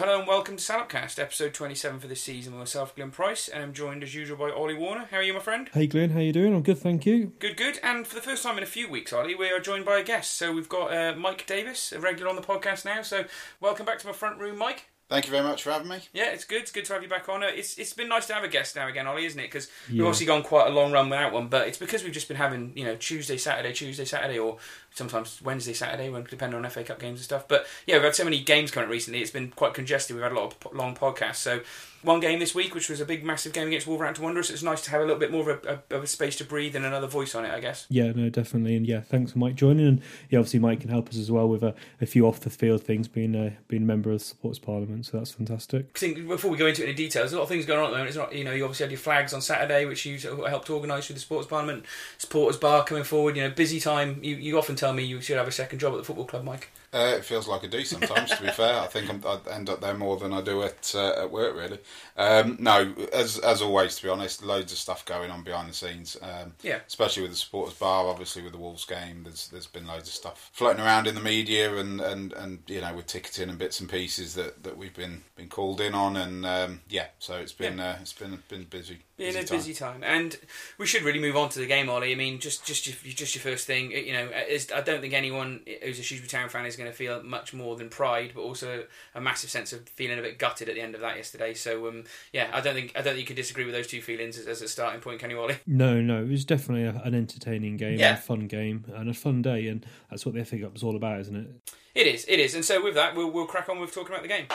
hello and welcome to Salopcast, episode 27 for this season with myself, Glenn Price, and I'm joined as usual by Ollie Warner. How are you, my friend? Hey Glenn, how are you doing? I'm good, thank you. Good, good. And for the first time in a few weeks, Ollie, we are joined by a guest. So we've got uh, Mike Davis, a regular on the podcast now. So welcome back to my front room, Mike. Thank you very much for having me. Yeah, it's good. It's good to have you back on. Uh, It's it's been nice to have a guest now again, Ollie, isn't it? Because we've obviously gone quite a long run without one, but it's because we've just been having you know Tuesday, Saturday, Tuesday, Saturday, or sometimes Wednesday, Saturday, when depending on FA Cup games and stuff. But yeah, we've had so many games coming up recently. It's been quite congested. We've had a lot of long podcasts. So one game this week, which was a big, massive game against Wolverhampton Wanderers. It's nice to have a little bit more of a, of a space to breathe and another voice on it, I guess. Yeah, no, definitely, and yeah, thanks for Mike joining, and yeah, obviously Mike can help us as well with a, a few off the field things, being a being a member of the Supporters Parliament, so that's fantastic. I think before we go into it in detail, there's a lot of things going on at the moment. It's not, you know, you obviously had your flags on Saturday, which you helped organise through the Supporters Parliament, Supporters Bar coming forward. You know, busy time. You, you often tell me you should have a second job at the football club, Mike. Uh, it feels like I do sometimes, to be fair. I think I'm, I end up there more than I do at uh, at work, really. Um, no, as as always, to be honest, loads of stuff going on behind the scenes. Um, Yeah. especially with the supporters bar, obviously with the Wolves game. There's there's been loads of stuff floating around in the media and, and, and you know with ticketing and bits and pieces that, that we've been been called in on and um, yeah, so it's been uh, it's been been busy. In a time. busy time, and we should really move on to the game, Ollie. I mean, just just your, just your first thing. You know, I don't think anyone who's a Shrewsbury Town fan is going to feel much more than pride, but also a massive sense of feeling a bit gutted at the end of that yesterday. So, um, yeah, I don't think I don't think you could disagree with those two feelings as, as a starting point, can you, Ollie? No, no, it was definitely a, an entertaining game, Yeah. a fun game, and a fun day, and that's what the FA Cup is all about, isn't it? It is, it is, and so with that, we'll we'll crack on with talking about the game.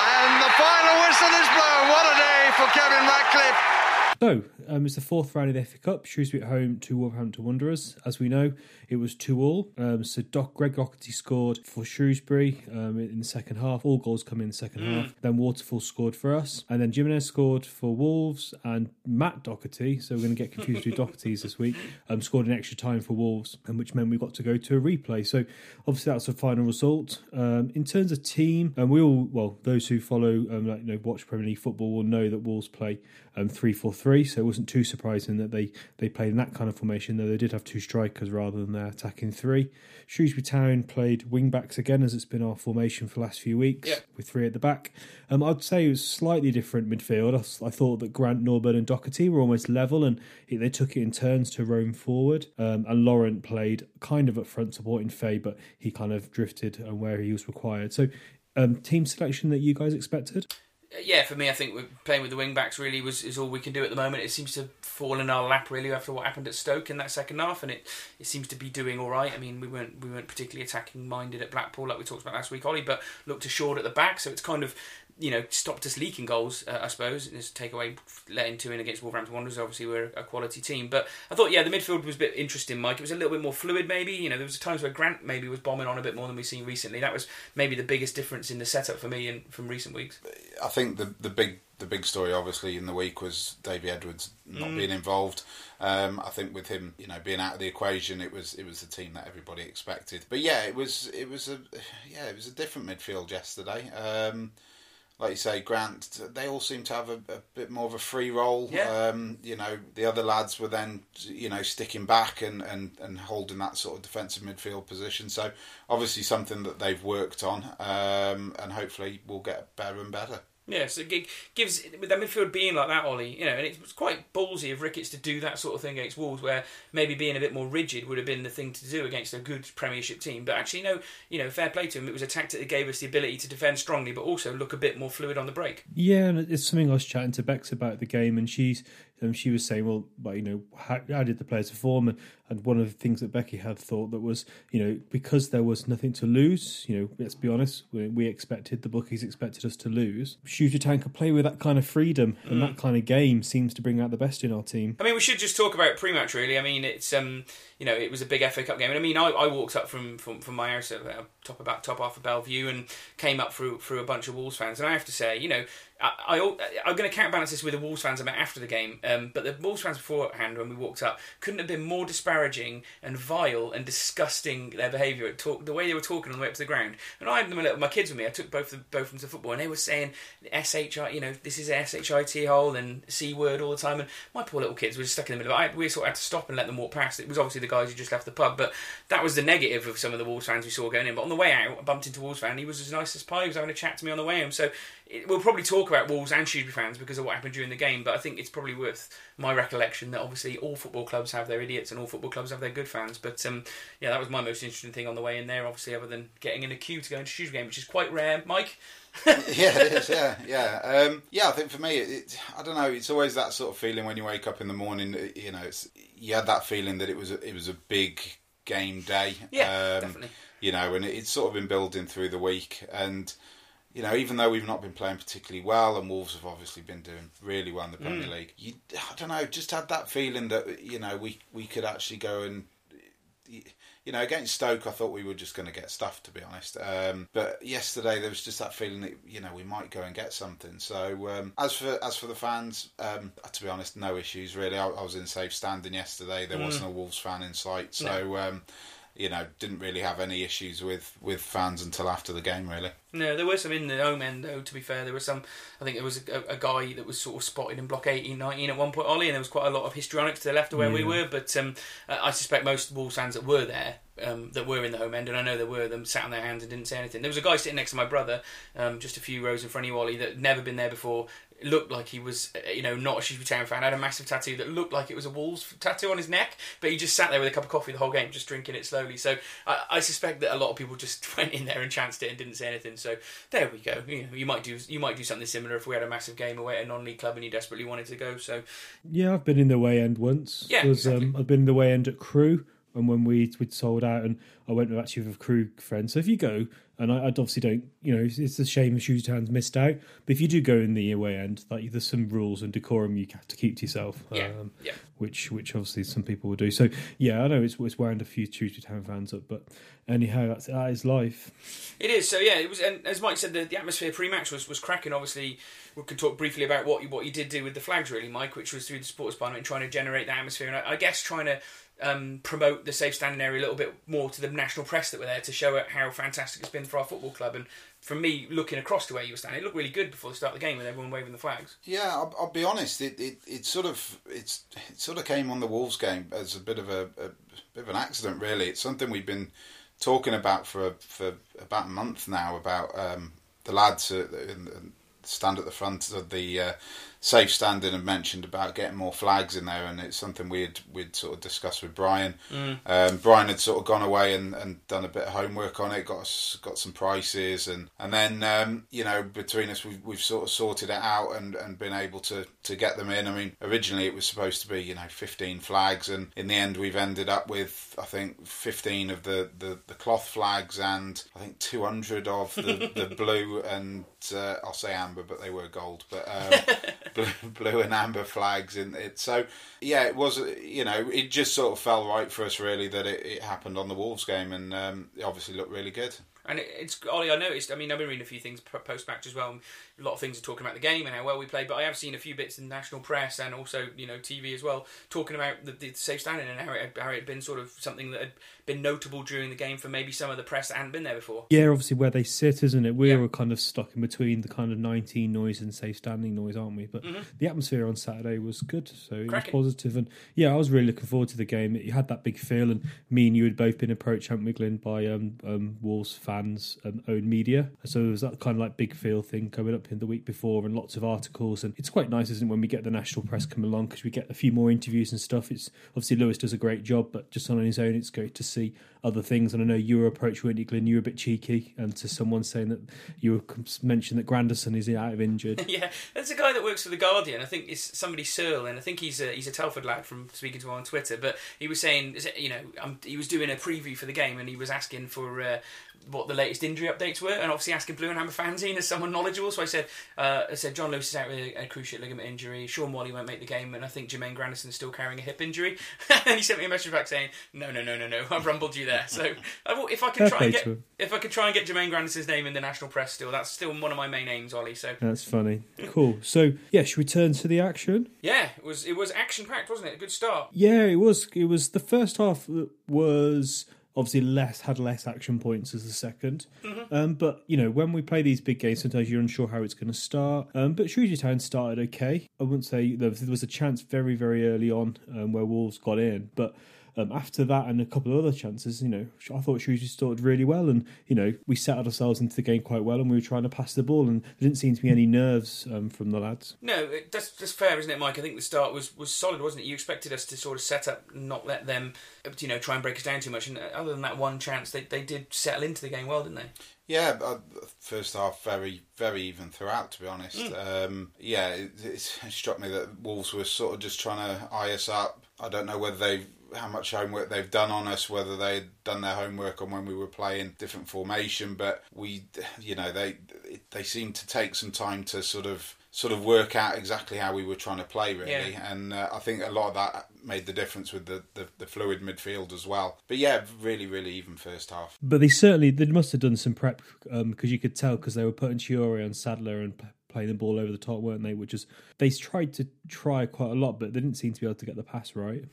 And the final whistle is blown. What a day for Kevin Ratcliffe. So, um, it's the fourth round of the FA Cup. Shrewsbury at home to Wolverhampton Wanderers. As we know, it was 2 all. Um, so, Doc, Greg Docherty scored for Shrewsbury um, in the second half. All goals come in the second half. Then Waterfall scored for us. And then Jimenez scored for Wolves. And Matt Docherty, so we're going to get confused with Docherty's this week, um, scored an extra time for Wolves, and which meant we got to go to a replay. So, obviously, that's the final result. Um, in terms of team, and we all, well, those who follow, um, like, you know, watch Premier League football will know that Wolves play um, 3 4 3. So it wasn't too surprising that they, they played in that kind of formation, though they did have two strikers rather than their attacking three. Shrewsbury Town played wing backs again, as it's been our formation for the last few weeks, Yeah. with three at the back. Um, I'd say it was slightly different midfield. I thought that Grant, Norburn, and Docherty were almost level, and it, they took it in turns to roam forward. Um, and Laurent played kind of at front supporting Faye, but he kind of drifted and where he was required. So, um, team selection that you guys expected? Yeah, for me, I think we're playing with the wing backs really was is all we can do at the moment. It seems to fall in our lap really after what happened at Stoke in that second half, and it, it seems to be doing all right. I mean, we weren't we weren't particularly attacking minded at Blackpool like we talked about last week, Ollie, but looked assured at the back, so it's kind of you know stopped us leaking goals, uh, I suppose. And it's take away letting two in against Wolverhampton Wanderers. Obviously, we're a quality team, but I thought yeah, the midfield was a bit interesting, Mike. It was a little bit more fluid, maybe. You know, there was times where Grant maybe was bombing on a bit more than we've seen recently. That was maybe the biggest difference in the setup for me in, from recent weeks. I think the the big the big story obviously in the week was Davy Edwards not being involved. Um, I think with him, you know, being out of the equation, it was it was the team that everybody expected. But yeah, it was it was a yeah it was a different midfield yesterday. Um, like you say, Grant, they all seem to have a, a bit more of a free role. Yeah. Um, you know, the other lads were then, you know, sticking back and, and, and holding that sort of defensive midfield position. So obviously something that they've worked on, um, and hopefully will get better and better. Yeah, so it gives with that midfield being like that, Ollie. You know, and it was quite ballsy of Ricketts to do that sort of thing against Wolves, where maybe being a bit more rigid would have been the thing to do against a good Premiership team. But actually, no, you know, fair play to him. It was a tactic that gave us the ability to defend strongly, but also look a bit more fluid on the break. Yeah, and it's something I was chatting to Bex about the game, and she's um, she was saying, well, but you know, how, how did the players perform? And, and one of the things that Becky had thought that was, you know, because there was nothing to lose. You know, let's be honest, we, we expected the bookies expected us to lose. Shooter could play with that kind of freedom, and that kind of game seems to bring out the best in our team. I mean, we should just talk about pre-match. Really, I mean, it's um, you know, it was a big FA Cup game, and I mean, I, I walked up from, from, from my house at uh, top about top half of Bellevue and came up through through a bunch of Wolves fans, and I have to say, you know, I, I, am going to counterbalance this with the Wolves fans about after the game, um, but the Wolves fans beforehand, when we walked up, couldn't have been more disparaging and vile and disgusting their behaviour. At talk, the way they were talking on the way up to the ground. And I had them with my kids with me. I took both of, both of them to football, and they were saying SHI, you know, this is SHIT hole and C word all the time. And my poor little kids were just stuck in the middle. I, we sort of had to stop and let them walk past. It was obviously the guys who just left the pub, but that was the negative of some of the Wolves fans we saw going in. But on the way out, I bumped into Wolves fan. He was as nice as pie. He was having a chat to me on the way home. So it, we'll probably talk about Wolves and Shrewsbury fans because of what happened during the game, but I think it's probably worth my recollection that obviously all football clubs have their idiots and all football clubs have their good fans. But um, yeah, that was my most interesting thing on the way in there, obviously, other than getting in a queue to go into Shrewsbury game, which is quite rare. Mike? yeah, it is. Yeah, yeah, um, yeah. I think for me, it, it, I don't know. It's always that sort of feeling when you wake up in the morning. You know, it's you had that feeling that it was a, it was a big game day. Yeah, um, definitely. You know, and it, it's sort of been building through the week, and you know, even though we've not been playing particularly well, and Wolves have obviously been doing really well in the Premier mm. League, you, I don't know, just had that feeling that you know we we could actually go and you know against Stoke, I thought we were just going to get stuff to be honest. Um, but yesterday there was just that feeling that you know we might go and get something. So um, as for as for the fans, um, to be honest, no issues really. I, I, was in safe standing yesterday. There mm. wasn't a Wolves fan in sight, so. No um, you know, didn't really have any issues with, with fans until after the game, really. No, there were some in the home end, though, to be fair. There were some, I think there was a, a guy that was sort of spotted in block 18, 19 at one point, Ollie, and there was quite a lot of histrionics to the left of where yeah. we were. But um, I suspect most Wolves fans that were there, um, that were in the home end, and I know there were them, sat on their hands and didn't say anything. There was a guy sitting next to my brother, um, just a few rows in front of you, Ollie, that had never been there before, looked like he was, uh, you know, not a Shrewsbury Town fan. Had a massive tattoo that looked like it was a Wolves tattoo on his neck, but he just sat there with a cup of coffee the whole game, just drinking it slowly. So I, I suspect that a lot of people just went in there and chanced it and didn't say anything. So there we go. You, know, you might do you might do something similar if we had a massive game away at a non-league club and you desperately wanted to go. So yeah, I've been in the way end once. Yeah, exactly. um, I've been in the way end at Crewe and when we we'd sold out, and I went with actually with a Crewe friend. So if you go, and I, I obviously don't, you know, it's, it's a shame if Shoes Town's missed out. But if you do go in the away end, like there's some rules and decorum you have to keep to yourself. Yeah, um, yeah. Which which obviously some people will do. So yeah, I know it's it's wound a few Shrewsbury Town fans up, but anyhow, that's that is life. It is. So yeah, it was. And as Mike said, the, the atmosphere pre-match was was cracking. Obviously, we could talk briefly about what you what you did do with the flags, really, Mike, which was through the sports department, trying to generate the atmosphere, and I, I guess trying to um, promote the safe standing area a little bit more to the national press that were there to show it how fantastic it's been for our football club. And for me looking across to where you were standing, it looked really good before the start of the game with everyone waving the flags. Yeah, I'll, I'll be honest. It, it, it sort of it's it sort of came on the Wolves game as a bit of a, a bit of an accident. Really, it's something we've been talking about for for about a month now about um, the lads stand at the front of the uh, safe standing and mentioned about getting more flags in there, and it's something we'd we'd sort of discussed with Brian. Mm. Um, Brian had sort of gone away and, and done a bit of homework on it, got us, got some prices, and and then um, you know between us we've, we've sort of sorted it out and, and been able to to get them in. I mean, originally it was supposed to be you know 15 flags, and in the end we've ended up with I think 15 of the the, the cloth flags and I think 200 of the, the blue and uh, I'll say amber, but they were gold, but. Um, blue, blue and amber flags in it. So yeah, it was you know it just sort of fell right for us really that it, it happened on the Wolves game, and um, it obviously looked really good. And it's Ollie. I noticed. I mean, I've been reading a few things post match as well. A lot of things are talking about the game and how well we played. But I have seen a few bits in national press and also you know TV as well, talking about the, the safe standing and how it, had, how it had been sort of something that had been notable during the game for maybe some of the press that hadn't been there before. Yeah, obviously where they sit, isn't it? We yeah. were kind of stuck in between the kind of 19 noise and safe standing noise, aren't we? But mm-hmm. the atmosphere on Saturday was good, so it Cracking. was positive. And yeah, I was really looking forward to the game. You had that big feel, and me and you had both been approached, haven't we, Glyn, by um, um, Wolves fans, um, own media. So there was that kind of like big feel thing coming up the week before, and lots of articles. And it's quite nice, isn't it, when we get the national press come along because we get a few more interviews and stuff. It's obviously Lewis does a great job, but just on his own, it's great to see other things. And I know your approach, weren't you, Glyn? You were a bit cheeky, and to someone saying that you mentioned that Grandison is out of injured. yeah, there's a guy that works for the Guardian. I think it's somebody Searle, and I think he's a he's a Telford lad from speaking to him on Twitter. But he was saying, you know, um, he was doing a preview for the game, and he was asking for uh, what the latest injury updates were, and obviously asking Blue and Amber fanzine as someone knowledgeable. So I said, uh, I said John Lewis is out with a, a cruciate ligament injury. Shaun Whalley won't make the game, and I think Jermaine Grandison is still carrying a hip injury. and he sent me a message back saying, "No, no, no, no, no, I've rumbled you there." So if I could try and get if I could try and get Jermaine Grandison's name in the national press, still that's still one of my main aims, Ollie. So That's funny. Cool. So yeah, should we turn to the action? yeah, it was it was action packed, wasn't it? A good start. Yeah, it was. It was the first half was obviously less had less action points as the 2nd Um, but you know when we play these big games, sometimes you're unsure how it's going to start. Um, but Shrewsbury Town started okay. I wouldn't say there was, there was a chance very very early on um, where Wolves got in, but. Um, after that and a couple of other chances, you know, I thought Shrewsbury started really well, and you know, we settled ourselves into the game quite well, and we were trying to pass the ball, and there didn't seem to be any nerves um, from the lads. No, it, that's that's fair, isn't it, Mike? I think the start was, was solid, wasn't it? You expected us to sort of set up, not let them, you know, try and break us down too much. And other than that one chance, they they did settle into the game well, didn't they? Yeah, uh, first half very very even throughout. To be honest, Mm. um, yeah, it, it struck me that Wolves were sort of just trying to eye us up. I don't know whether they how much homework they've done on us, whether they'd done their homework on when we were playing different formation, but we, you know, they they seemed to take some time to sort of sort of work out exactly how we were trying to play really Yeah. and uh, I think a lot of that made the difference with the, the, the fluid midfield as well but yeah really really even first half But they certainly they must have done some prep because you could tell because they were putting Traore on Sadler and p- playing the ball over the top, weren't they? Which is they tried to try quite a lot, but they didn't seem to be able to get the pass right.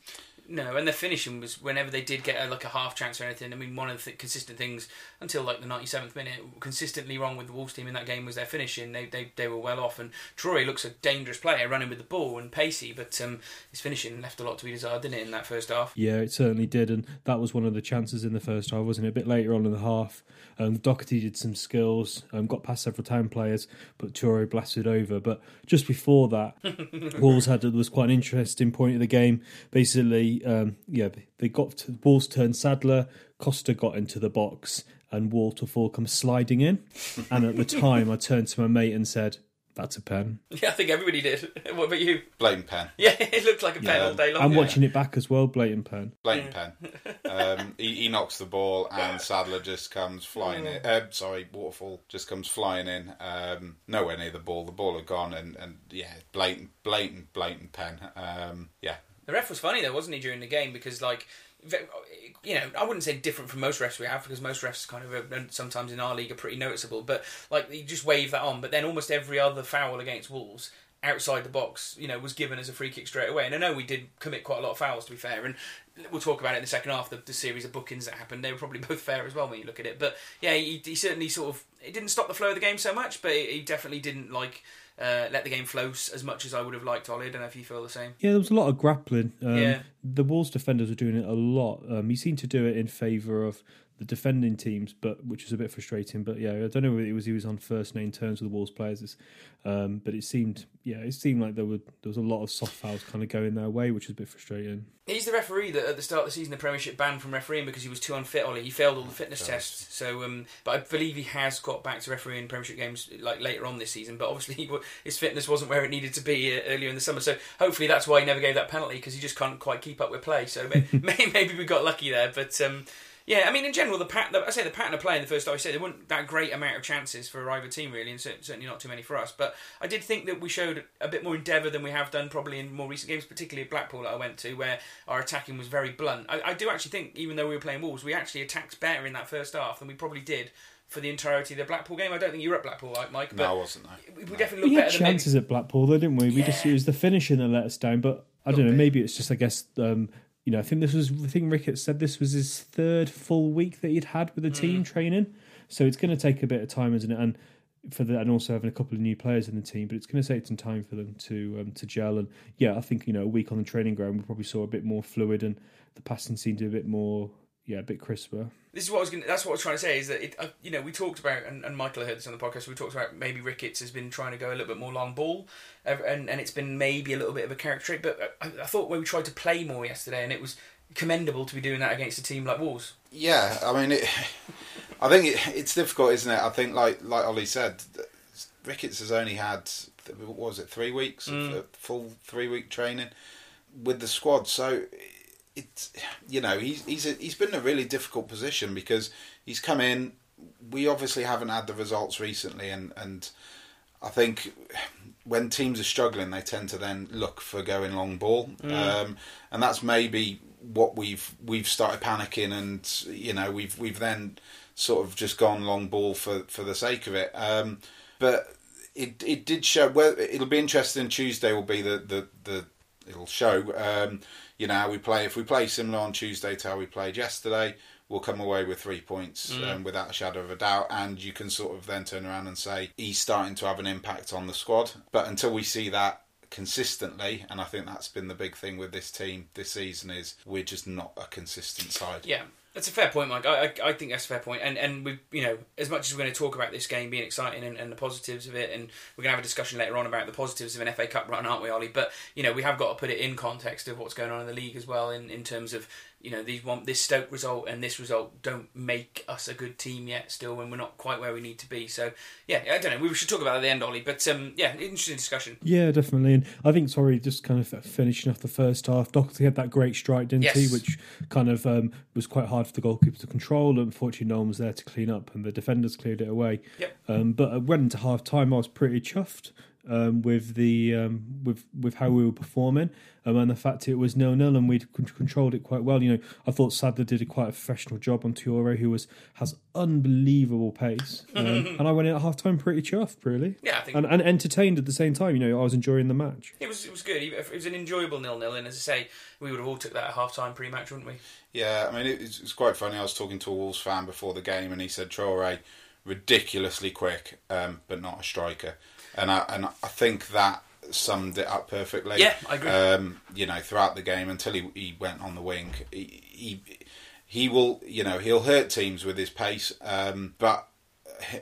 No, and the finishing was whenever they did get a, like a half chance or anything. I mean, one of the th- consistent things until like the ninety seventh minute, consistently wrong with the Wolves team in that game was their finishing. They they, they were well off, and Troy looks a dangerous player running with the ball and pacey, but um, his finishing left a lot to be desired, didn't it, in that first half? Yeah, it certainly did, and that was one of the chances in the first half, wasn't it? A bit later on in the half, um, Doherty did some skills, um, got past several town players, but Traore blasted over. But just before that, Wolves had was quite an interesting point of the game. Basically, um, yeah, they got to, Wolves turned Sadler, Costa got into the box, and Waterfall comes sliding in. And at the time, I turned to my mate and said, "That's a pen." Yeah, I think everybody did. what about you? blatant pen Yeah, it looked like a pen all day long. I'm yeah. watching it back as well, blatant pen. blatant pen. Um, he, he knocks the ball, and Sadler just comes flying in. Uh, sorry, Waterfall just comes flying in. Um, nowhere near the ball. The ball had gone, and, and yeah, blatant, blatant, blatant pen. Um, yeah, The ref was funny though, wasn't he, during the game? Because like, ve- you know, I wouldn't say different from most refs we have because most refs kind of are, sometimes in our league are pretty noticeable. But like, you just wave that on. But then almost every other foul against Wolves outside the box, you know, was given as a free kick straight away. And I know we did commit quite a lot of fouls to be fair, and we'll talk about it in the second half. The, the series of bookings that happened, they were probably both fair as well when you look at it. But yeah, he, he certainly sort of it didn't stop the flow of the game so much, but he definitely didn't like. Uh, let the game flow as much as I would have liked, Ollie. I don't know if you feel the same. Yeah, there was a lot of grappling. Um, Yeah. The Wolves defenders were doing it a lot. Um, he seemed to do it in favour of the defending teams, but which was a bit frustrating. But yeah, I don't know whether it was he was on first name terms with the Wolves players, It's- um, but it seemed yeah, it seemed like there were there was a lot of soft fouls kind of going their way, which was a bit frustrating. He's the referee that at the start of the season the Premiership banned from refereeing because he was too unfit. Ollie, he failed all the fitness tests. So, um, but I believe he has got back to refereeing Premiership games like later on this season. But obviously, he, his fitness wasn't where it needed to be uh, earlier in the summer. So hopefully that's why he never gave that penalty because he just can't quite keep up with play. So may- may- maybe we got lucky there. But um, yeah, I mean in general the pat I say the pattern of play in the first half. I said there weren't that great amount of chances for either team really, and certainly not too many for us. But I did think that we showed a bit more endeavour than we have done probably in more recent games, particularly at Blackpool that I went to, where our attacking was very blunt. I, I do actually think, even though we were playing Wolves, we actually attacked better in that first half than we probably did for the entirety of the Blackpool game. I don't think you were at Blackpool, right, Mike? no, I wasn't. No. we, we No. definitely We had better than chances at Blackpool, though, didn't we? We just it was the finishing that let us down. But I don't know. bit. Maybe it's just I guess um, you know I think this was I think Ricketts said this was his third full week that he'd had with the team training. So it's going to take a bit of time, isn't it? And for the and also having a couple of new players in the team, but it's going to take some time for them to um, to gel. And yeah, I think you know a week on the training ground, we probably saw a bit more fluid and the passing seemed a bit more yeah a bit crisper. This is what I was going. That's what I was trying to say. Is that it, uh, you know we talked about, and, and Michael heard this on the podcast. We talked about maybe Ricketts has been trying to go a little bit more long ball, uh, and and it's been maybe a little bit of a character trait. But I, I thought when we tried to play more yesterday, and it was commendable to be doing that against a team like Wolves. Yeah, I mean, it, I think it, it's difficult, isn't it? I think, like like Ollie said, Ricketts has only had what was it three weeks Mm. full three week training with the squad. So it's you know he's he's a, he's been in a really difficult position because he's come in. we obviously haven't had the results recently, and and I think when teams are struggling, they tend to then look for going long ball, Mm. um, and that's maybe what we've we've started panicking, and you know we've we've then sort of just gone long ball for for the sake of it. Um, but it it did show. Well, it'll be interesting. Tuesday will be the the the it'll show. Um, you know how we play. If we play similar on Tuesday to how we played yesterday, we'll come away with three points um, without a shadow of a doubt. And you can sort of then turn around and say he's starting to have an impact on the squad. But until we see that consistently, and I think that's been the big thing with this team this season is we're just not a consistent side. Yeah, that's a fair point, Mike. I, I, I think that's a fair point. And and we, you know, as much as we're going to talk about this game being exciting and, and the positives of it, and we're going to have a discussion later on about the positives of an FA Cup run, aren't we, Ollie? But you know, we have got to put it in context of what's going on in the league as well, in, in terms of you know these one this Stoke result and this result don't make us a good team yet. Still, when we're not quite where we need to be. So yeah, I don't know. We should talk about it at the end, Ollie. But um, yeah, interesting discussion. Yeah, definitely. And I think, sorry, just kind of finishing off the first half, Doherty had that great strike, didn't he? Which kind of um, was quite hard for the goalkeeper to control. Unfortunately, no one was there to clean up, and the defenders cleared it away. Yep. Um, but I went into half time, I was pretty chuffed. Um, with the um, with with how we were performing um, and the fact it was nil nil and we'd controlled it quite well. You know, I thought Sadler did a quite a professional job on Traore, who was has unbelievable pace, um, and I went in at half time pretty chuffed, really Yeah, I think and, and entertained at the same time. You know, I was enjoying the match. it was it was good. It was an enjoyable nil nil, and as I say, we would have all took that at half time pre match, wouldn't we? Yeah, I mean, it, it's, it's quite funny. I was talking to a Wolves fan before the game, and he said Traore ridiculously quick, um, but not a striker. And I and I think that summed it up perfectly. Yeah, I agree. Um, you know, throughout the game until he, he went on the wing, he, he he will you know he'll hurt teams with his pace, um, but.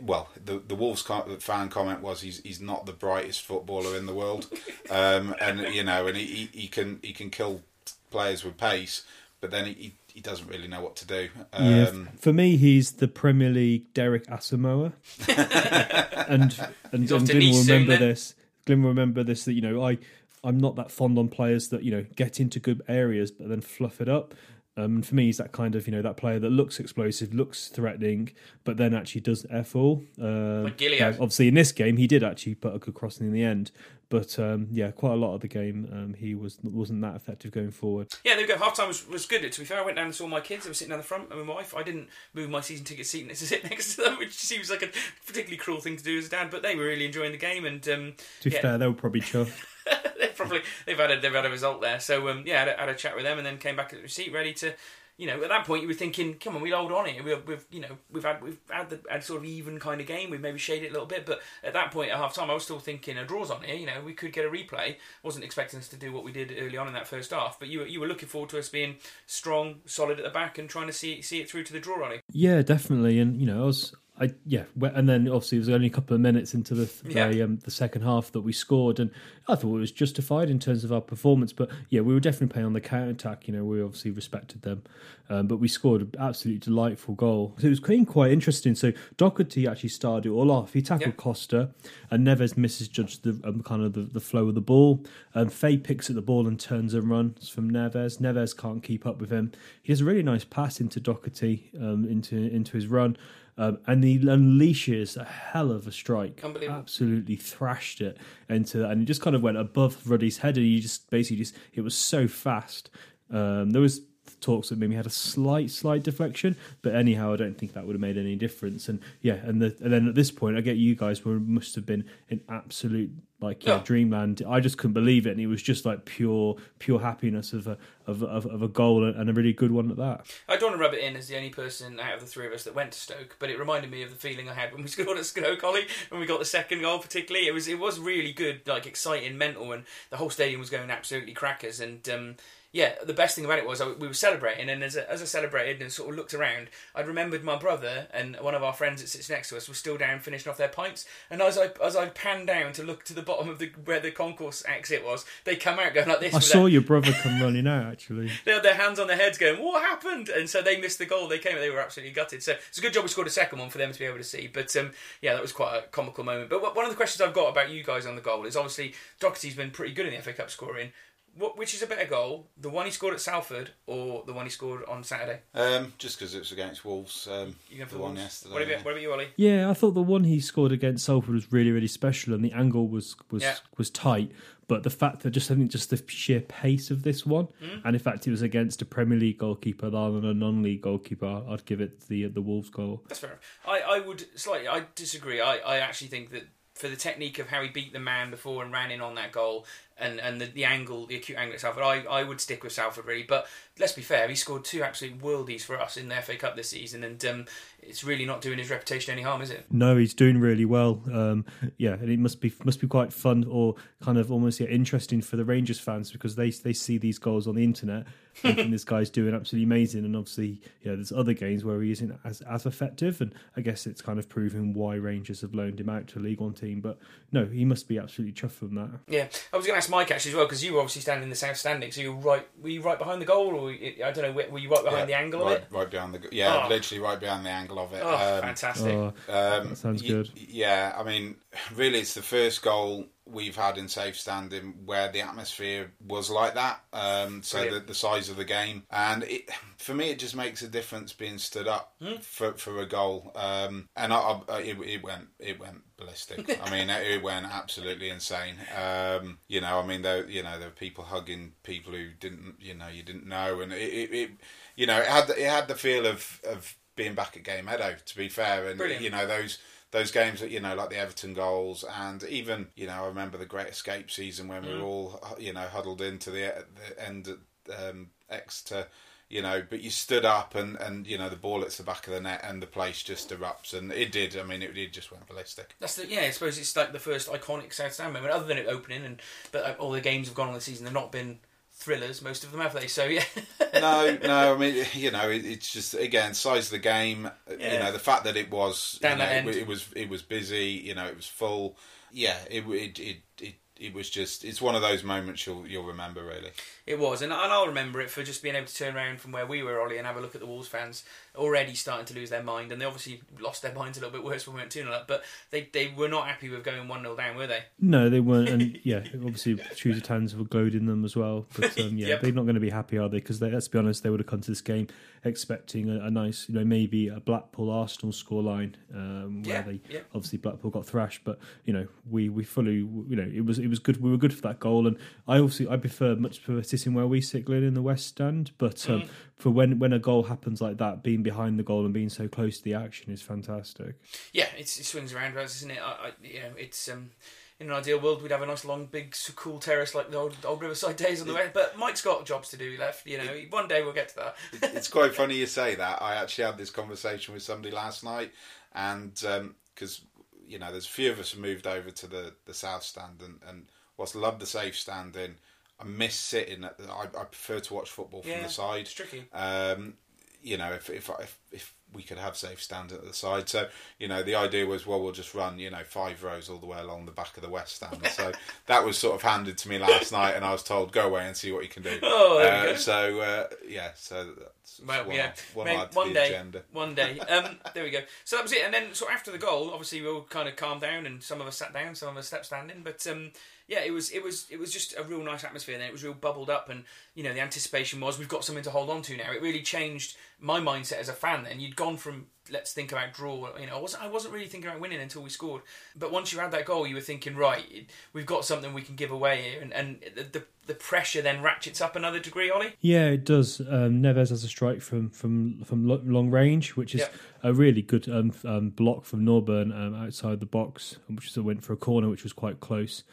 Well, the the Wolves fan comment was he's he's not the brightest footballer in the world, um, and you know, and he, he, he can he can kill players with pace, but then he, he doesn't really know what to do. Um, yeah, for me, he's the Premier League Derek Asamoah, and and, He's off and to Glyn will Nice soon, remember this. Glyn will remember this that you know I I'm not that fond on players that you know get into good areas but then fluff it up. Um, and for me, he's that kind of you know that player that looks explosive, looks threatening, but then actually does f all. Uh, Like Gilead. obviously, in this game, he did actually put a good crossing in the end, but um, yeah, quite a lot of the game um, he was wasn't that effective going forward. Yeah, there we go. Half time was, was good. To be fair, I went down and saw my kids. They were sitting down the front, and my wife. I didn't move my season ticket seat to sit next to them, which seems like a particularly cruel thing to do as a dad. But they were really enjoying the game, and um, To be Yeah. fair, they were probably chuffed. they've probably they've had a they've had a result there. So um, yeah, I had a, had a chat with them, and then came back at the seat ready to. You know, at that point, you were thinking, "Come on, we'll hold on here. We've, we've you know, we've had we've had the had sort of even kind of game. We've maybe shaded it a little bit, but at that point at half time, I was still thinking, a draw's on here. You know, we could get a replay. wasn't expecting us to do what we did early on in that first half, but you were you were looking forward to us being strong, solid at the back, and trying to see see it through to the draw, Ollie. Yeah, definitely, and you know, I was, I yeah, and then obviously it was only a couple of minutes into the Yeah. the, um, the second half that we scored, and I thought it was justified in terms of our performance. But yeah, we were definitely playing on the counter attack. You know, we obviously respected them, um, but we scored an absolutely delightful goal. So it was quite quite interesting. So Docherty actually started it all off. He tackled Yeah. Costa, and Neves misjudged the um, kind of the, the flow of the ball. Um, Faye picks at the ball and turns and runs from Neves. Neves can't keep up with him. He has a really nice pass into Docherty um, into into his run. Um, and he unleashes a hell of a strike. Absolutely thrashed it into, and it just kind of went above Ruddy's head, and he just basically just it was so fast. Um, there was talks that maybe had a slight, slight deflection, but anyhow, I don't think that would have made any difference. And yeah, and, the, and then at this point, I get you guys were must have been in absolute like yeah, Yeah. dreamland. I just couldn't believe it, and it was just like pure, pure happiness of a of of, of a goal and a really good one at that. I don't want to rub it in as the only person out of the three of us that went to Stoke, but it reminded me of the feeling I had when we scored at Stoke, Ollie, when we got the second goal. Particularly, it was it was really good, like exciting, mental, and the whole stadium was going absolutely crackers. And um, yeah, the best thing about it was I, we were celebrating, and as, I- as I celebrated and sort of looked around, I'd remembered my brother and one of our friends that sits next to us was still down finishing off their pints. And as I as I panned down to look to the bottom of the where the concourse exit was, they come out going like this. I saw their- your brother come running out actually. they had their hands on their heads going, what happened? And so they missed the goal. They came, they were absolutely gutted. So it's a good job we scored a second one for them to be able to see. But um, yeah, that was quite a comical moment. But one of the questions I've got about you guys on the goal is obviously Doherty's been pretty good in the FA Cup scoring. What, which is a better goal, the one he scored at Salford or the one he scored on Saturday? Um, just because it was against Wolves. Um, You going for the the one yesterday. What about, yeah. what about you, Ollie? Yeah, I thought the one he scored against Salford was really, really special, and the angle was was Yeah. was tight. But the fact that just I think just the sheer pace of this one, Hmm? and in fact it was against a Premier League goalkeeper rather than a non-league goalkeeper, I'd give it the the Wolves goal. That's fair. I, I would slightly. I disagree. I, I actually think that for the technique of how he beat the man before and ran in on that goal, and, and the, the angle, the acute angle at Salford, I, I would stick with Salford really. But let's be fair, he scored two absolute worldies for us in the FA Cup this season, and um, it's really not doing his reputation any harm, is it? No, he's doing really well. Um, yeah, and it must be must be quite fun or kind of almost yeah, interesting for the Rangers fans because they they see these goals on the internet and this guy's doing absolutely amazing. And obviously, you know, there's other games where he isn't as as effective, and I guess it's kind of proving why Rangers have loaned him out to a League One team. But no, he must be absolutely chuffed from that. Yeah, I was going to ask Mike actually as well because you were obviously standing in the south standing, so you were right. Were you right behind the goal, or I don't know, were were you right behind Yeah, the angle right, of it? Right behind the yeah, Oh. literally right behind the angle of it. Oh, Um, fantastic! Oh, Um, That sounds y- good. Yeah, I mean, really, it's the first goal we've had in safe standing where the atmosphere was like that. Um, so the, the size of the game, and it, for me, it just makes a difference being stood up Hmm. for for a goal. Um, and I, I, it, it went it went ballistic. I mean, it went absolutely insane. Um, you know, I mean, there you know there were people hugging people who didn't you know you didn't know, and it, it, it you know it had the, it had the feel of of being back at Gay Meadow. To be fair, and Brilliant. you know those those games that you know like the Everton goals and even you know I remember the Great Escape season when we Mm. were all you know huddled into the, the end at um, Exeter you know but you stood up and and you know the ball hits the back of the net and the place just erupts and it did I mean it, it just went ballistic That's the yeah. I suppose it's like the first iconic South Stand moment, other than it opening, and but all the games have gone on the season. They've not been thrillers, most of them have they? So yeah, no no I mean you know it, it's just again size of the game you know the fact that it was you Down know, that it, it was it was busy you know it was full. Yeah it it it, it it was just it's one of those moments you'll you'll remember really it was, and, and I'll remember it for just being able to turn around from where we were, Ollie, and have a look at the Wolves fans already starting to lose their mind, and they obviously lost their minds a little bit worse when we went two 0 up, but they they were not happy with going one 0 down, were they? No, they weren't, and yeah, obviously Choose Tans were goading them as well. But um, yeah, Yep. they're not going to be happy, are they? Because let's be honest, they would have come to this game expecting a, a nice, you know, maybe a Blackpool Arsenal scoreline, um, where Yeah, they yeah. obviously Blackpool got thrashed. But you know, we we fully, you know, it was it was good. We were good for that goal, and I also I prefer much prefer sitting where we sit, Glenn, in the West Stand. But um, Mm. for when when a goal happens like that, being behind the goal and being so close to the action is fantastic. Yeah, it's, it swings around, isn't it? I, I, you know, it's um, in an ideal world we'd have a nice long, big, cool terrace like the old, old Riverside days on the way. But Mike's got jobs to do left. You know, one day we'll get to that. it's quite funny you say that. I actually had this conversation with somebody last night, and because you know, there's a few of us who moved over to the the south stand, and and whilst I love the safe standing, I miss sitting at the. I, I prefer to watch football from Yeah, the side. it's tricky. Um, you know, if if if if we could have safe stands at the side, so you know, the idea was, well, we'll just run, you know, five rows all the way along the back of the west stand. So that was sort of handed to me last night, and I was told, go away and see what you can do. Oh, there we Uh, go. So uh, yeah, so that's Well, one, yeah, one, Mate, add to one the day, agenda. one day. Um, there we go. So that was it. And then, so after the goal, obviously we all kind of calmed down, and some of us sat down, some of us stepped standing. But um, yeah, it was it was it was just a real nice atmosphere. Then it was real bubbled up, and you know the anticipation was we've got something to hold on to now. It really changed my mindset as a fan. Then you'd gone from let's think about draw. You know, I wasn't I wasn't really thinking about winning until we scored. But once you had that goal, you were thinking right, we've got something we can give away here, and and the the, pressure then ratchets up another degree, Ollie. Yeah, it does. Um, Neves has a strike from from from long range, which is Yep. a really good um, um, block from Norburn um, outside the box, which went for a corner, which was quite close.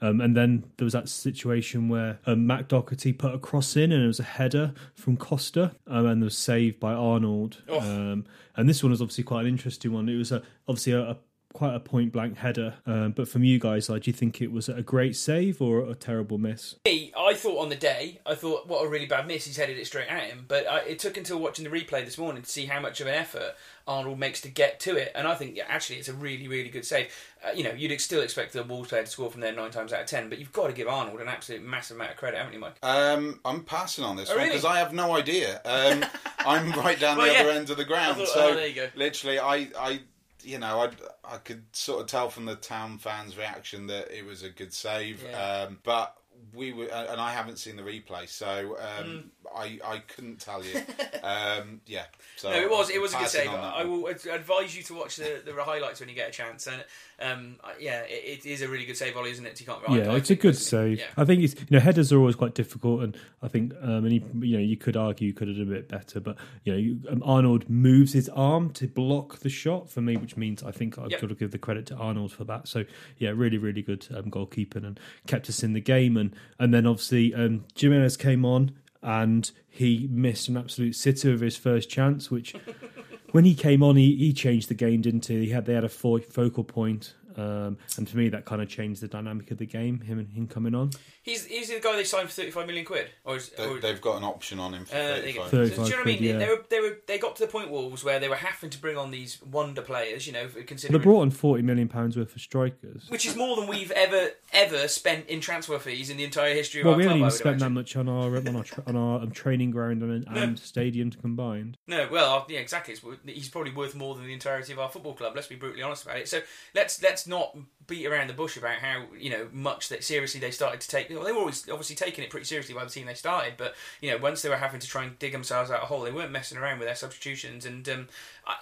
Um, and then there was that situation where um, Matt Doherty put a cross in, and it was a header from Costa, um, and it was saved by Arnold. Oh. Um, and this one was obviously quite an interesting one. It was a, obviously a, a quite a point blank header. Um, but from you guys, like, do you think it was a great save or a terrible miss? Me, I thought on the day, I thought, what a really bad miss. He's headed it straight at him. But I, it took until watching the replay this morning to see how much of an effort Arnold makes to get to it. And I think, yeah, actually, it's a really, really good save. Uh, you know, you'd still expect the Wolves player to score from there nine times out of ten, but you've got to give Arnold an absolute massive amount of credit, haven't you, Mike? Um, I'm passing on this Oh, one really? because I have no idea. Um, I'm right down Well, the yeah. other end of the ground, thought- so oh, there you go. literally, I, I, you know, I, I could sort of tell from the town fans' reaction that it was a good save. Yeah. Um, but we were, and I haven't seen the replay, so um, I I couldn't tell you. um, yeah, so Mm. No, it was it was a good save. I will advise you to watch the, the highlights when you get a chance. And um, yeah, it, it is a really good save, Ollie, isn't it? You can't. I- Yeah, I it's a good save. Yeah. I think it's you know headers are always quite difficult, and I think um, and he, you know you could argue you could have done a bit better, but you know you, um, Arnold moves his arm to block the shot for me, which means I think I've Yep. got to give the credit to Arnold for that. So yeah, really really good um, goalkeeping and kept us in the game, and and then obviously um, Jimenez came on and he missed an absolute sitter of his first chance, which when he came on, he, he changed the game, didn't he? He had they had a fo- focal point, um, and for me that kind of changed the dynamic of the game. Him and him coming on. He's he's the guy they signed for thirty five million quid, or is, They, or, they've got an option on him for Uh, there you go. 35. So, do you know what I mean? yeah. They were they were they got to the point Wolves where they were having to bring on these wonder players. You know, considering they brought on forty million pounds worth of strikers. which is more than we've ever ever spent in transfer fees in the entire history of Well, our we club. haven't I even spent that much on our on our, tra- on our um, training ground and, and stadiums combined. No, well, yeah, exactly. It's, he's probably worth more than the entirety of our football club. Let's be brutally honest about it. So let's let's not beat around the bush about how you know much that seriously they started to take. Well, they were always obviously taking it pretty seriously by the team they started, but you know once they were having to try and dig themselves out a hole, they weren't messing around with their substitutions. And um,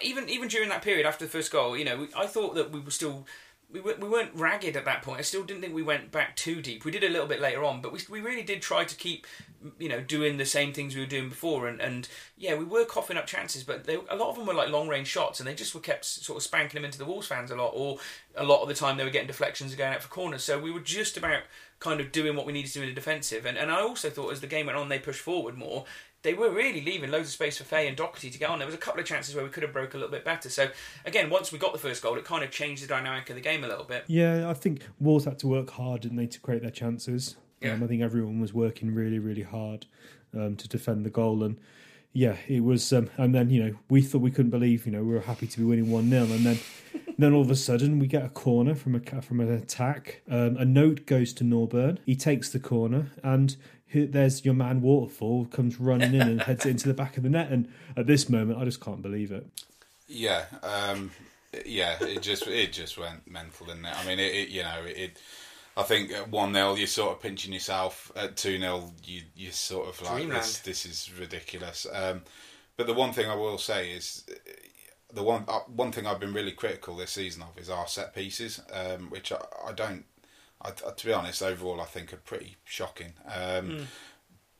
even even during that period after the first goal, you know, I thought that we were still. We we weren't ragged at that point. I still didn't think we went back too deep. We did a little bit later on, but we, we really did try to keep, you know, doing the same things we were doing before. And, and yeah, we were coughing up chances, but they, a lot of them were like long range shots, and they just were kept sort of spanking them into the Wolves fans a lot. Or a lot of the time they were getting deflections and going out for corners. So we were just about kind of doing what we needed to do in the defensive. And, and I also thought as the game went on, they pushed forward more. They were really leaving loads of space for Faye and Doherty to get on. There was a couple of chances where we could have broke a little bit better. So again, once we got the first goal, it kind of changed the dynamic of the game a little bit. Yeah, I think Wolves had to work hard, didn't they, to create their chances. Yeah. Um, I think everyone was working really, really hard um, to defend the goal, and yeah, it was. Um, and then you know we thought we couldn't believe you know we were happy to be winning one 0 and then then all of a sudden we get a corner from a from an attack. Um, a note goes to Norburn. He takes the corner and. He- There's your man Waterfall comes running in and heads it into the back of the net, and at this moment, I just can't believe it. Yeah, um, yeah, it just it just went mental, didn't it? I mean, it, it you know it. I think at one 0 you're sort of pinching yourself. At two 0 you you sort of like Dreamland. this. This is ridiculous. Um, but the one thing I will say is the one uh, one thing I've been really critical this season of is our set pieces, um, which I, I don't. I, to be honest, overall I think are pretty shocking. Um,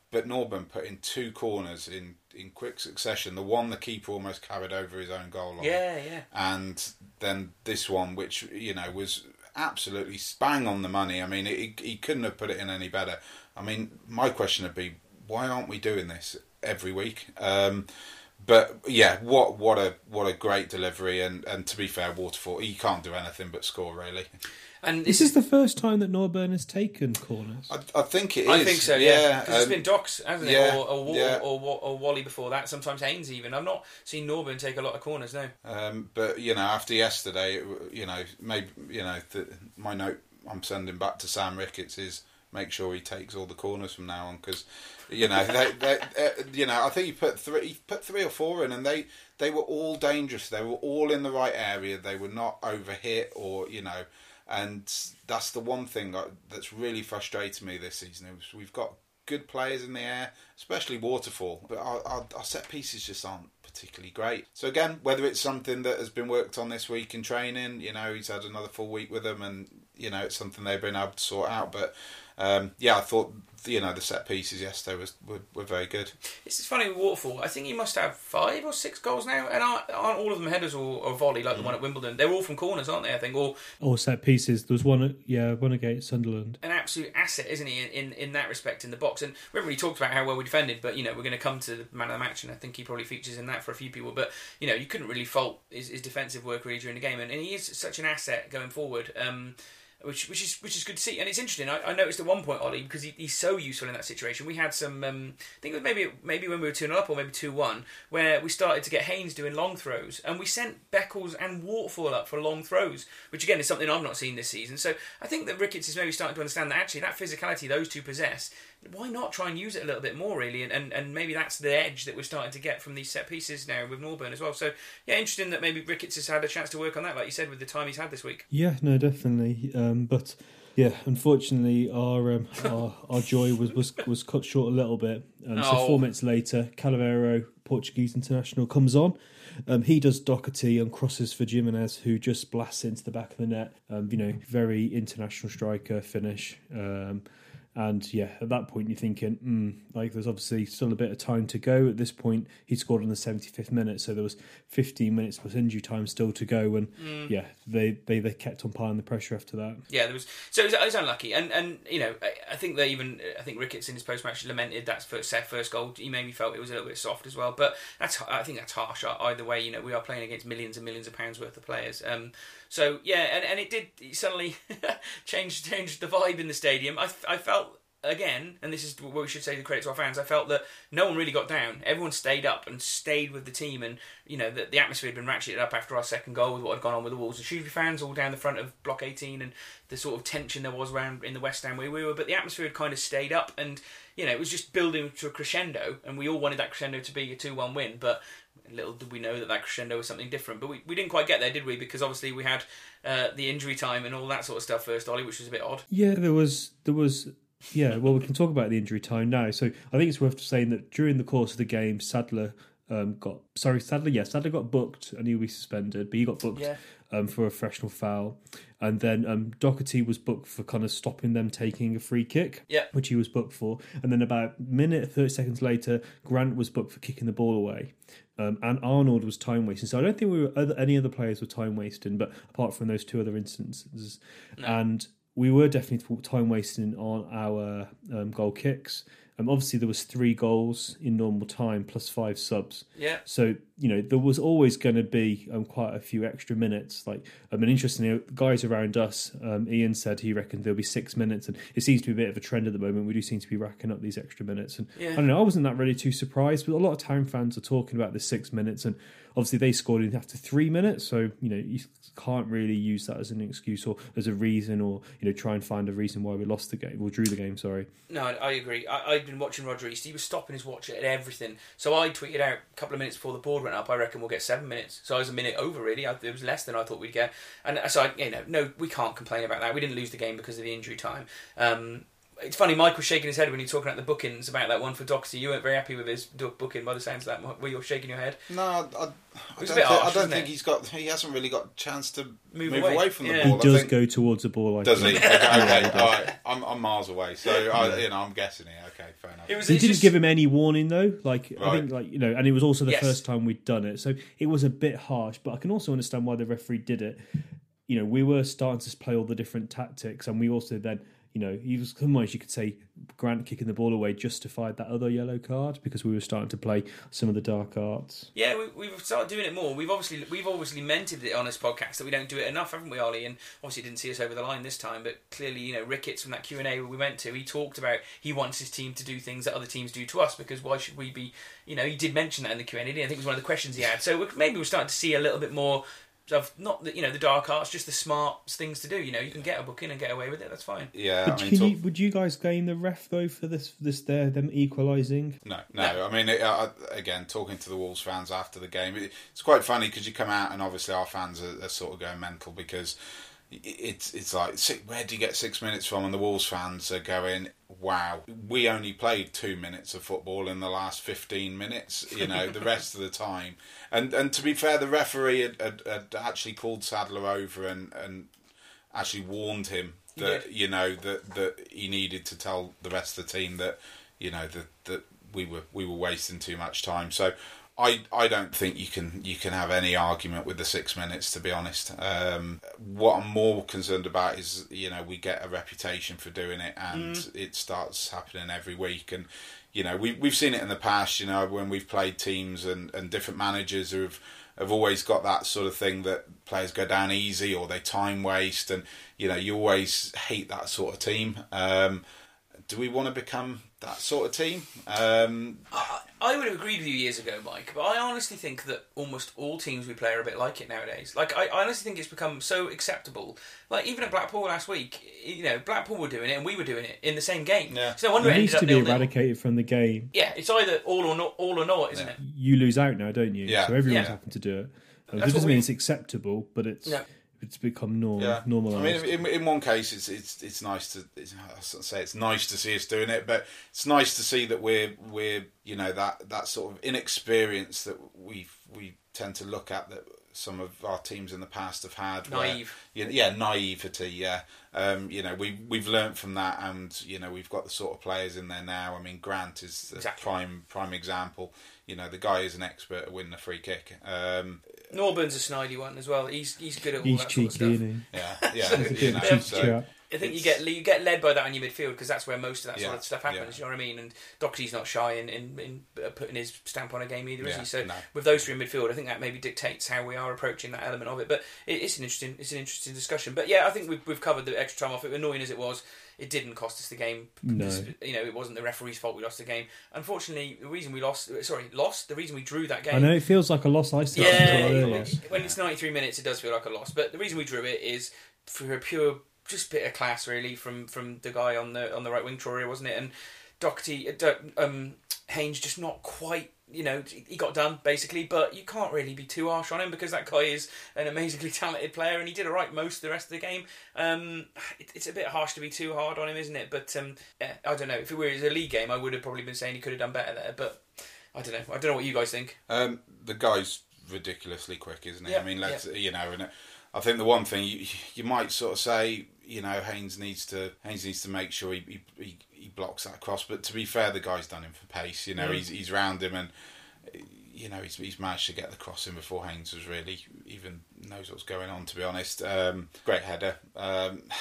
But Norburn put in two corners in, in quick succession. The one the keeper almost carried over his own goal line Yeah, yeah. and then this one, which you know was absolutely bang on the money. I mean, it, he couldn't have put it in any better. I mean, my question would be, why aren't we doing this every week? Um, but yeah, what what a what a great delivery, and, and to be fair, Waterfall he can't do anything but score really. And This is the first time that Norburn has taken corners. I, I think it is. I think so, yeah. 'Cause it's um, it's been Docs, hasn't it? yeah, or, or, yeah. or, or, or Whalley before that. Sometimes Haynes even. I've not seen Norburn take a lot of corners, no. Um, but you know, after yesterday, you know, maybe you know, the, my note I'm sending back to Sam Ricketts is make sure he takes all the corners from now on because you know, they, they, uh, you know, I think he put three, he put three or four in, and they they were all dangerous. They were all in the right area. They were not overhit or you know, and that's the one thing that's really frustrated me this season. Is we've got good players in the air, especially Waterfall, but our, our, our set pieces just aren't particularly great. So again, whether it's something that has been worked on this week in training, you know, he's had another full week with them, and you know, it's something they've been able to sort out. But um, yeah, I thought you know the set pieces yesterday was were, were very good. It's funny with Waterfall. I think he must have five or six goals now, and aren't, aren't all of them headers or, or volley like the one at Wimbledon? They're all from corners, aren't they? I think, or Or set pieces. There was one, yeah, one against Sunderland. an absolute asset, isn't he? In, in in that respect, in the box. And remember, he talked about how well we defended, but you know, we're going to come to the man of the match, and I think he probably features in that for a few people. But you know, you couldn't really fault his, his defensive work really during the game, and, and he is such an asset going forward. Um, which which is which is good to see, and it's interesting. I, I noticed at one point, Ollie, because he, he's so useful in that situation. We had some, um, I think it was maybe maybe when we were two 0 up or maybe two one, where we started to get Haynes doing long throws, and we sent Beckles and Waterfall up for long throws, which again is something I've not seen this season. So I think that Ricketts is maybe starting to understand that actually that physicality those two possess, why not try and use it a little bit more really, and, and, and maybe that's the edge that we're starting to get from these set pieces now with Norburn as well. So yeah, interesting that maybe Ricketts has had a chance to work on that, like you said, with the time he's had this week. Yeah, no, definitely. Um, but Yeah, unfortunately, our um, our, our joy was, was was cut short a little bit. Um, So Oh. four minutes later, Cavaleiro, Portuguese international, comes on. Um, he does Doherty and crosses for Jimenez, who just blasts into the back of the net. Um, you know, very international striker finish. Um, and yeah, at that point, you're thinking, mm, like, there's obviously still a bit of time to go. At this point, he scored in the 75th minute, so there was 15 minutes plus injury time still to go. And yeah, they, they, they kept on piling the pressure after that. Yeah, there was so it was, it was unlucky, and and you know I, I think they even I think Ricketts in his post match lamented that first set first goal. He maybe felt it was a little bit soft as well, but that's I think that's harsh either way. You know we are playing against millions and millions of pounds worth of players. Um, so yeah, and, and it did suddenly change change the vibe in the stadium. I, I felt again, and this is what we should say the credit to our fans. I felt that no one really got down. Everyone stayed up and stayed with the team, and you know that the atmosphere had been ratcheted up after our second goal with what had gone on with the Wolves and Shrewsbury fans all down the front of Block 18, and the sort of tension there was around in the West End where we were. But the atmosphere had kind of stayed up, and you know it was just building to a crescendo, and we all wanted that crescendo to be a two-one win, but. Little did we know that that crescendo was something different, but we, we didn't quite get there, did we? Because obviously we had uh, the injury time and all that sort of stuff first, Ollie, which was a bit odd. Yeah, there was there was yeah. Well, we can talk about the injury time now. So I think it's worth saying that during the course of the game, Sadler um, got sorry Sadler. Yeah, Sadler got booked and he'll be suspended, but he got booked Yeah. um, for a professional foul. And then um, Docherty was booked for kind of stopping them taking a free kick, Yeah. which he was booked for. And then about a minute, 30 seconds later, Grant was booked for kicking the ball away. Um, and Arnold was time wasting. So I don't think we were other, any other players were time wasting, but apart from those two other instances. And we were definitely time wasting on our um, goal kicks. Um, obviously, there was three goals in normal time plus five subs. Yeah. So you know there was always going to be um, quite a few extra minutes. Like I mean, interestingly, guys around us, um, Ian said he reckoned there'll be six minutes, and it seems to be a bit of a trend at the moment. We do seem to be racking up these extra minutes, and Yeah. I don't know. I wasn't that really too surprised, but a lot of town fans are talking about the six minutes, and obviously they scored in after three minutes, so you know you can't really use that as an excuse or as a reason, or you know try and find a reason why we lost the game or drew the game. Sorry. No, I, agree. I, I'd been watching Roger East. He was stopping his watch at everything. So I tweeted out a couple of minutes before the board up. I reckon we'll get seven minutes. So I was a minute over. Really, I, it was less than I thought we'd get. And so I, you know, no, we can't complain about that. We didn't lose the game because of the injury time. Um, it's funny. Mike was shaking his head when he was talking about the bookings about that one for Doxy. You weren't very happy with his do- booking by the sounds of that. Were you shaking your head? No, I, I, I was don't, a bit think, harsh, I don't think he's got. He hasn't really got a chance to Move move, away. away. from the Yeah. He ball. I does think- go towards the ball. I Does he? think. Okay, okay, all right. I'm, I'm miles away, so I, you know I'm guessing it. Okay, fair enough. It was. He didn't just- give him any warning though. Like I think, like you know, and it was also the Yes. first time we'd done it, so it was a bit harsh. But I can also understand why the referee did it. You know, we were starting to play all the different tactics, and we also then, you know, he was some ways you could say Grant kicking the ball away justified that other yellow card because we were starting to play some of the dark arts. Yeah, we, we've started doing it more. We've obviously we've obviously mentioned it on this podcast that we don't do it enough, haven't we, Ollie? And obviously didn't see us over the line this time, but clearly, you know, Ricketts from that Q and A we went to, he talked about he wants his team to do things that other teams do to us because why should we be? You know, he did mention that in the Q and A. I think it was one of the questions he had. So maybe we're starting to see a little bit more of not the you know the dark arts, just the smart things to do. You know, you can get a booking and get away with it. That's fine. yeah, But I mean, can talk- would you guys gain the ref though for this? This there them equalising? No, no. I mean, it, uh, again, talking to the Wolves fans after the game, it, it's quite funny because you come out and obviously our fans are, are sort of going mental because it- it's it's like "Si- where do you get six minutes from? And the Wolves fans are going, "Wow, we only played two minutes of football in the last fifteen minutes. You know, the rest of the time." And and to be fair, the referee had, had, had actually called Sadler over and and actually warned him that you know that that he needed to tell the rest of the team that you know that that we were we were wasting too much time. So I I don't think you can you can have any argument with the six minutes to be honest. Um, what I'm more concerned about is you know we get a reputation for doing it and it starts happening every week and. You know, we we've seen it in the past. You know, when we've played teams and, and different managers who have have always got that sort of thing that players go down easy or they time waste, and you know you always hate that sort of team. Um, do we want to become that sort of team? Um, I, I would have agreed with you years ago, Mike, but I honestly think that almost all teams we play are a bit like it nowadays. Like, I, I honestly think it's become so acceptable. Like, even at Blackpool last week, you know, Blackpool were doing it and we were doing it in the same game. Yeah. So no wonder It it needs to be nil-nil. eradicated from the game. Yeah, it's either all or not, all or not, isn't it? you lose out now, don't you? Yeah. So everyone's Yeah. having to do it. That's it doesn't mean we- it's acceptable, but it's No. It's become norm, Yeah, normalised. I mean, in, in one case, it's it's it's nice to it's, I say it's nice to see us doing it, but it's nice to see that we're we're you know that that sort of inexperience that we we tend to look at that some of our teams in the past have had. where- Naive. yeah, yeah, naivety. Yeah, um, you know, we we've learnt from that, and you know, we've got the sort of players in there now. I mean, Grant is a Exactly. prime prime example. You know, the guy is an expert at winning a free kick. Um, Norburn's a snidey one as well. He's he's good at all He's that sort of cheeky, stuff. isn't yeah, yeah, he? you know, Cheeky so, chap. I think you get you get led by that on your midfield because that's where most of that sort of stuff happens. yeah. You know what I mean? And Docherty's not shy in, in, in uh, putting his stamp on a game either, is Yeah, he? So no. with those three in midfield, I think that maybe dictates how we are approaching that element of it. But it, it's an interesting it's an interesting discussion. But yeah, I think we've, we've covered the extra time off. It annoying as it was, it didn't cost us the game. No. You know, it wasn't the referee's fault we lost the game. Unfortunately, the reason we lost, sorry, lost. The reason we drew that game. I know it feels like a loss. I said Yeah, when it's 93 minutes, it does feel like a loss. But the reason we drew it is for a pure, just bit of class, really, from from the guy on the on the right wing, Traore, wasn't it? And Doherty, uh, um, Haynes, just not quite. You know, he got done basically, but you can't really be too harsh on him because that guy is an amazingly talented player, and he did all right most of the rest of the game. Um, it, it's a bit harsh to be too hard on him, isn't it? But um, yeah, I don't know. If it were a league game, I would have probably been saying he could have done better there. But I don't know. I don't know what you guys think. Um, the guy's ridiculously quick, isn't he? Yeah, I mean, let's you know, and I think the one thing you you might sort of say, you know, Haynes needs to Haynes needs to make sure he he, he, he blocks that cross. But to be fair, the guy's done him for pace. You know, Mm. he's he's round him and. You know, he's, he's managed to get the cross in before Haynes was really even knows what's going on. To be honest, um, great header. Um,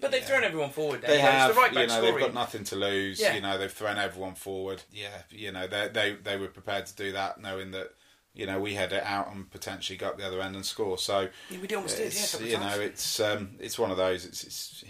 But they've yeah. thrown everyone forward. There. they have. It's the right you know, story. they've got nothing to lose. Yeah. You know, they've thrown everyone forward. Yeah, you know, they they they were prepared to do that, knowing that you know we head it out and potentially go up the other end and score. So Yeah, we almost did. Yeah, a it's, couple you know, it's um, it's one of those. It's it's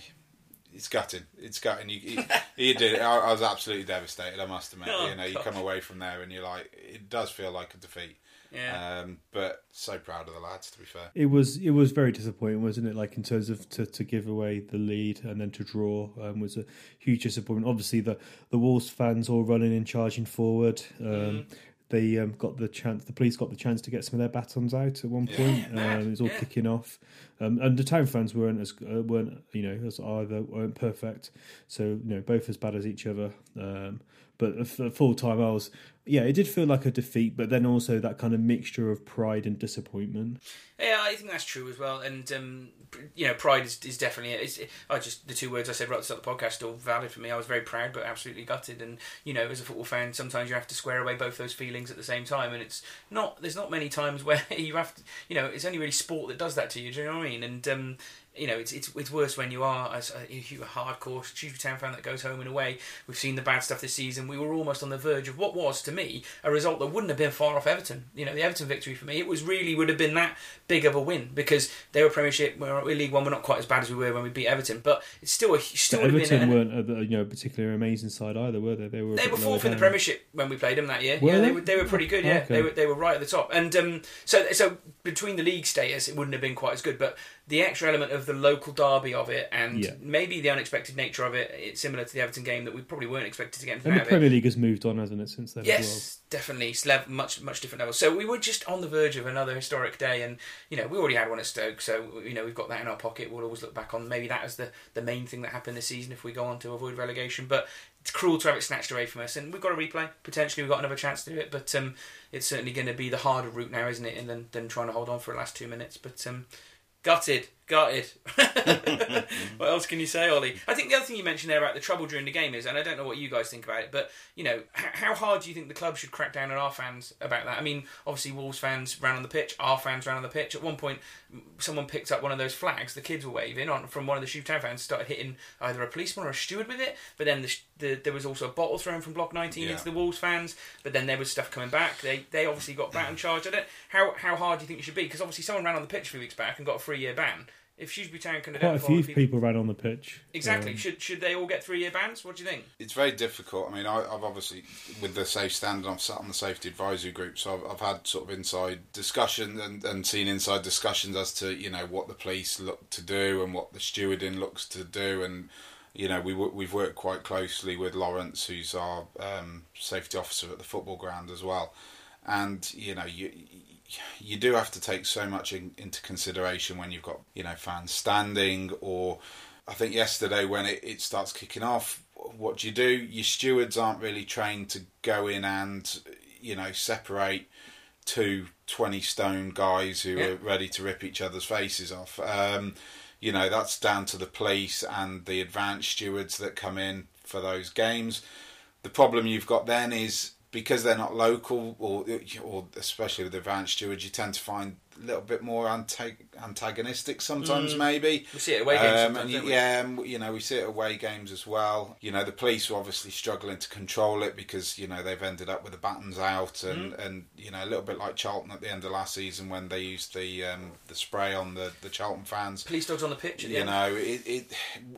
it's gutting. It's gutting. You, you, you did. I, I was absolutely devastated. I must admit. Oh, you know, you come away from there and you're like, it does feel like a defeat. Yeah. Um, but so proud of the lads. To be fair. It was it was very disappointing, wasn't it? Like in terms of to, to give away the lead and then to draw um, was a huge disappointment. Obviously, the the Wolves fans all running and charging forward. Um, Mm. They um, got the chance. The police got the chance to get some of their batons out at one point. Yeah, um, it was all Yeah. kicking off, um, and the town fans weren't as uh, weren't you know as either weren't perfect. So you know both as bad as each other. But for full time, I was yeah. It did feel like a defeat, but then also that kind of mixture of pride and disappointment. Yeah, I think that's true as well. And um, you know, pride is, is definitely. It's, I just the two words I said right at the start of the podcast still valid for me. I was very proud, but absolutely gutted. And you know, as a football fan, sometimes you have to square away both those feelings at the same time. And it's not. There's not many times where you have to. You know, it's only really sport that does that to you. Do you know what I mean? And um, you know, it's it's it's worse when you are as a, a hardcore Shrewsbury Town fan that goes home and away. We've seen the bad stuff this season. We were almost on the verge of what was to me a result that wouldn't have been far off Everton. You know, the Everton victory for me, it was really would have been that big of a win because they were Premiership, we're we're League One. We're not quite as bad as we were when we beat Everton, but it's still a still But would have been. Everton weren't a, you know particularly amazing side either, were they? They were they were fourth in the. Premiership when we played them that year. Were yeah, they they? were they were pretty good. Yeah, Okay. they were they were right at the top. And um, so so between the league status, it wouldn't have been quite as good. But the extra element of the local derby of it, and Yeah. maybe the unexpected nature of it, it's similar to the Everton game that we probably weren't expected to get And the out of it. Premier League has moved on, hasn't it, since then Yes, definitely. It's much much different levels. So we were just on the verge of another historic day, and you know we already had one at Stoke, so you know we've got that in our pocket. We'll always look back on maybe that as the the main thing that happened this season if we go on to avoid relegation. But it's cruel to have it snatched away from us, and we've got a replay. Potentially, we've got another chance to do it, but um, it's certainly going to be the harder route now, isn't it? And than than trying to hold on for the last two minutes. But um, gutted, gutted. what else can you say, Ollie? I think the other thing you mentioned there about the trouble during the game is, and I don't know what you guys think about it, but you know, how hard do you think the club should crack down on our fans about that? I mean, obviously Wolves fans ran on the pitch, our fans ran on the pitch. At one point, someone picked up one of those flags the kids were waving on from one of the Shoot Town fans, started hitting either a policeman or a steward with it. But then the, sh- the, there was also a bottle thrown from Block 19 Yeah. into the Wolves fans. But then there was stuff coming back. They they obviously got baton charged. I don't how how hard do you think it should be? Because obviously someone ran on the pitch a few weeks back and got a three year ban. If Shrewsbury Town can Quite a few people, people ran on the pitch. exactly, Um, should should they all get three year bans? What do you think? it's very difficult. I mean, I, I've obviously with the safe standing, I've sat on the safety advisory group, so I've, I've had sort of inside discussion and, and seen inside discussions as to you know what the police look to do and what the stewarding looks to do, and you know we we've worked quite closely with Lawrence, who's our um, safety officer at the football ground as well. and you know you you do have to take so much in, into consideration when you've got you know fans standing or I think yesterday when it, it starts kicking off what do you do? Your stewards aren't really trained to go in and you know separate two 20 stone guys who Yeah. are ready to rip each other's faces off. Um, you know that's down to the police and the advanced stewards that come in for those games. The problem you've got then is because they're not local, or or especially with advanced stewards, you tend to find a little bit more antag- antagonistic sometimes. Maybe We see it away games Um, you- yeah, you know we see it away games as well. You know the police are obviously struggling to control it because you know they've ended up with the buttons out, and, Mm-hmm. and you know a little bit like Charlton at the end of last season when they used the um, the spray on the the Charlton fans Police dogs on the pitch at the you end. know it, it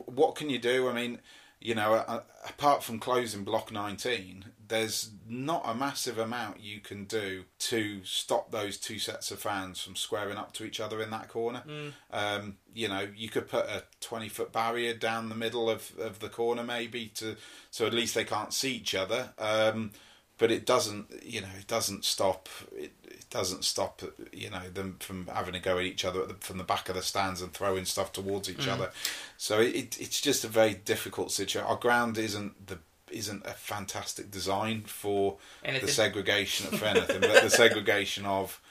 what can you do i mean you know apart from closing block 19 there's not a massive amount you can do to stop those two sets of fans from squaring up to each other in that corner. Um, you know you could put a 20 foot barrier down the middle of, of the corner maybe to so at least they can't see each other. Um, but it doesn't you know it doesn't stop it, it doesn't stop you know them from having to go at each other at the, from the back of the stands and throwing stuff towards each mm. other so it, it's just a very difficult situation our ground isn't the isn't a fantastic design for Anything. the segregation of anything but the segregation of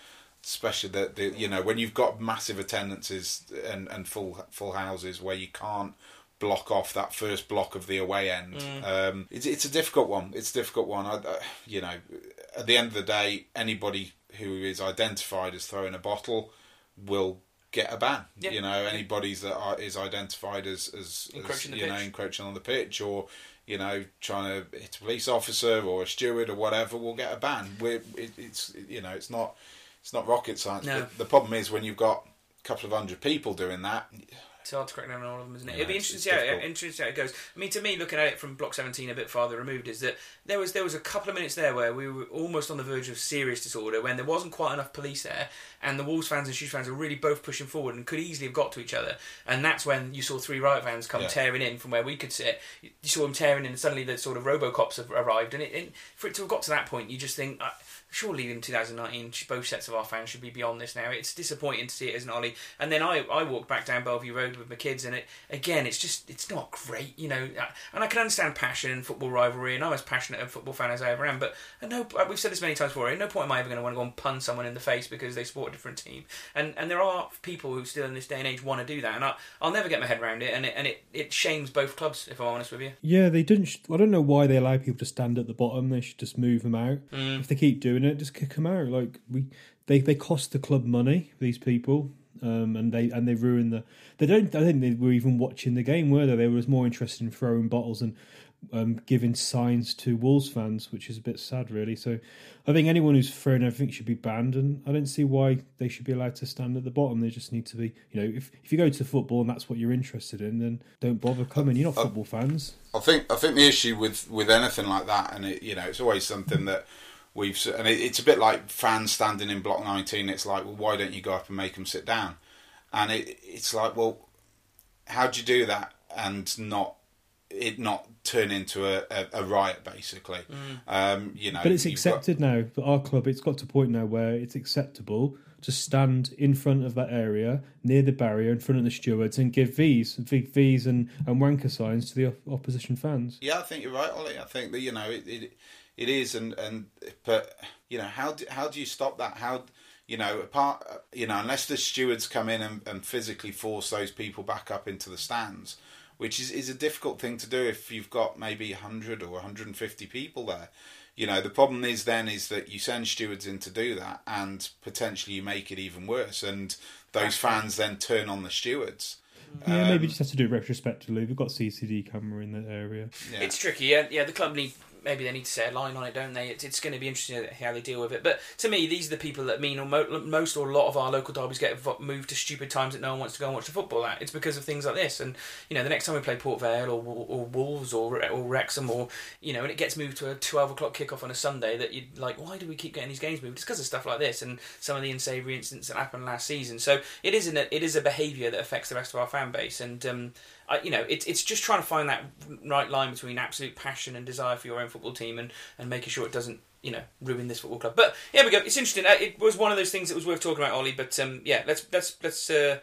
especially the, the you know when you've got massive attendances and and full full houses where you can't block off that first block of the away end. Um, it's it's a difficult one. It's a difficult one. I, I, you know, at the end of the day, anybody who is identified as throwing a bottle will get a ban. Yeah. You know, anybody that are, is identified as as, Encroaching as you know encroaching on the pitch or you know trying to hit a police officer or a steward or whatever will get a ban. We're, it, it's you know it's not it's not rocket science. No. But the problem is when you've got a couple of hundred people doing that. It's hard to crack down on all of them, isn't it? Yeah, It'll be interesting to see how, interesting to see how it goes. I mean, to me, looking at it from Block 17 a bit farther removed, is that there was there was a couple of minutes there where we were almost on the verge of serious disorder when there wasn't quite enough police there, and the Wolves fans and Shoes fans were really both pushing forward and could easily have got to each other. And that's when you saw three riot vans come Yeah. tearing in from where we could sit. You saw them tearing in, and suddenly the sort of RoboCops have arrived. And, it, and for it to have got to that point, you just think. Uh, Surely in 2019, both sets of our fans should be beyond this now. It's disappointing to see it as an Ollie? And then I, I walked back down Bellevue Road with my kids, and it again, it's just it's not great, you know. Uh, And I can understand passion and football rivalry, and I'm as passionate a football fan as I ever am. But at no, uh, we've said this many times before. At no point am I ever going to want to go and pun someone in the face because they support a different team. And and there are people who still in this day and age want to do that, and I, I'll never get my head around it. And it and it, it shames both clubs, if I'm honest with you. Yeah, they didn't. Sh- I don't know why they allow people to stand at the bottom. They should just move them out. If they keep doing it, just kick them out. Like we, they they cost the club money. These people, um, and they and they ruin the. They don't. I think they were even watching the game, were they? They were more interested in throwing bottles and um, giving signs to Wolves fans, which is a bit sad, really. So, I think anyone who's thrown anything should be banned, and I don't see why they should be allowed to stand at the bottom. They just need to be, you know, if if you go to football and that's what you're interested in, then don't bother coming. You're not football fans. I think I think the issue with, with anything like that, and it, you know, it's always something that we've s- and it, it's a bit like fans standing in block nineteen. It's like, well, why don't you go up and make them sit down? And it, it's like, well, how do you do that and not it not turn into a, a, a riot, basically? Um, you know, But it's you've got- accepted now. For our club, it's got to a point now where it's acceptable to stand in front of that area, near the barrier, in front of the stewards, and give V's, V- V's and, and wanker signs to the opposition fans. Yeah, I think you're right, Ollie. I think that you know it, it, it is, and and but you know how do, how do you stop that? How you know apart you know unless the stewards come in and, and physically force those people back up into the stands, which is is a difficult thing to do if you've got maybe 100 or 150 people there. You know the problem is then is that you send stewards in to do that, and potentially you make it even worse, and those fans then turn on the stewards. Yeah, maybe Um, just have to do it retrospectively. We've got CCTV camera in that area. Yeah. It's tricky, yeah. Yeah, the club need maybe they need to set a line on it, don't they? It's, it's going to be interesting how they deal with it. But to me, these are the people that mean most or a lot of our local derbies get moved to stupid times that no one wants to go and watch the football at. It's because of things like this. And you know, the next time we play Port Vale or, or Wolves or or Wrexham or you know, and it gets moved to a twelve o'clock kickoff on a Sunday, that you're like, why do we keep getting these games moved? It's because of stuff like this and some of the unsavoury incidents that happened last season. So it is an, it is a behaviour that affects the rest of our fan base and. Um, I, you know, it's it's just trying to find that right line between absolute passion and desire for your own football team and, and making sure it doesn't you know ruin this football club. But here we go. It's interesting. Uh, It was one of those things that was worth talking about, Ollie. But um, yeah, let's let's let's. Uh,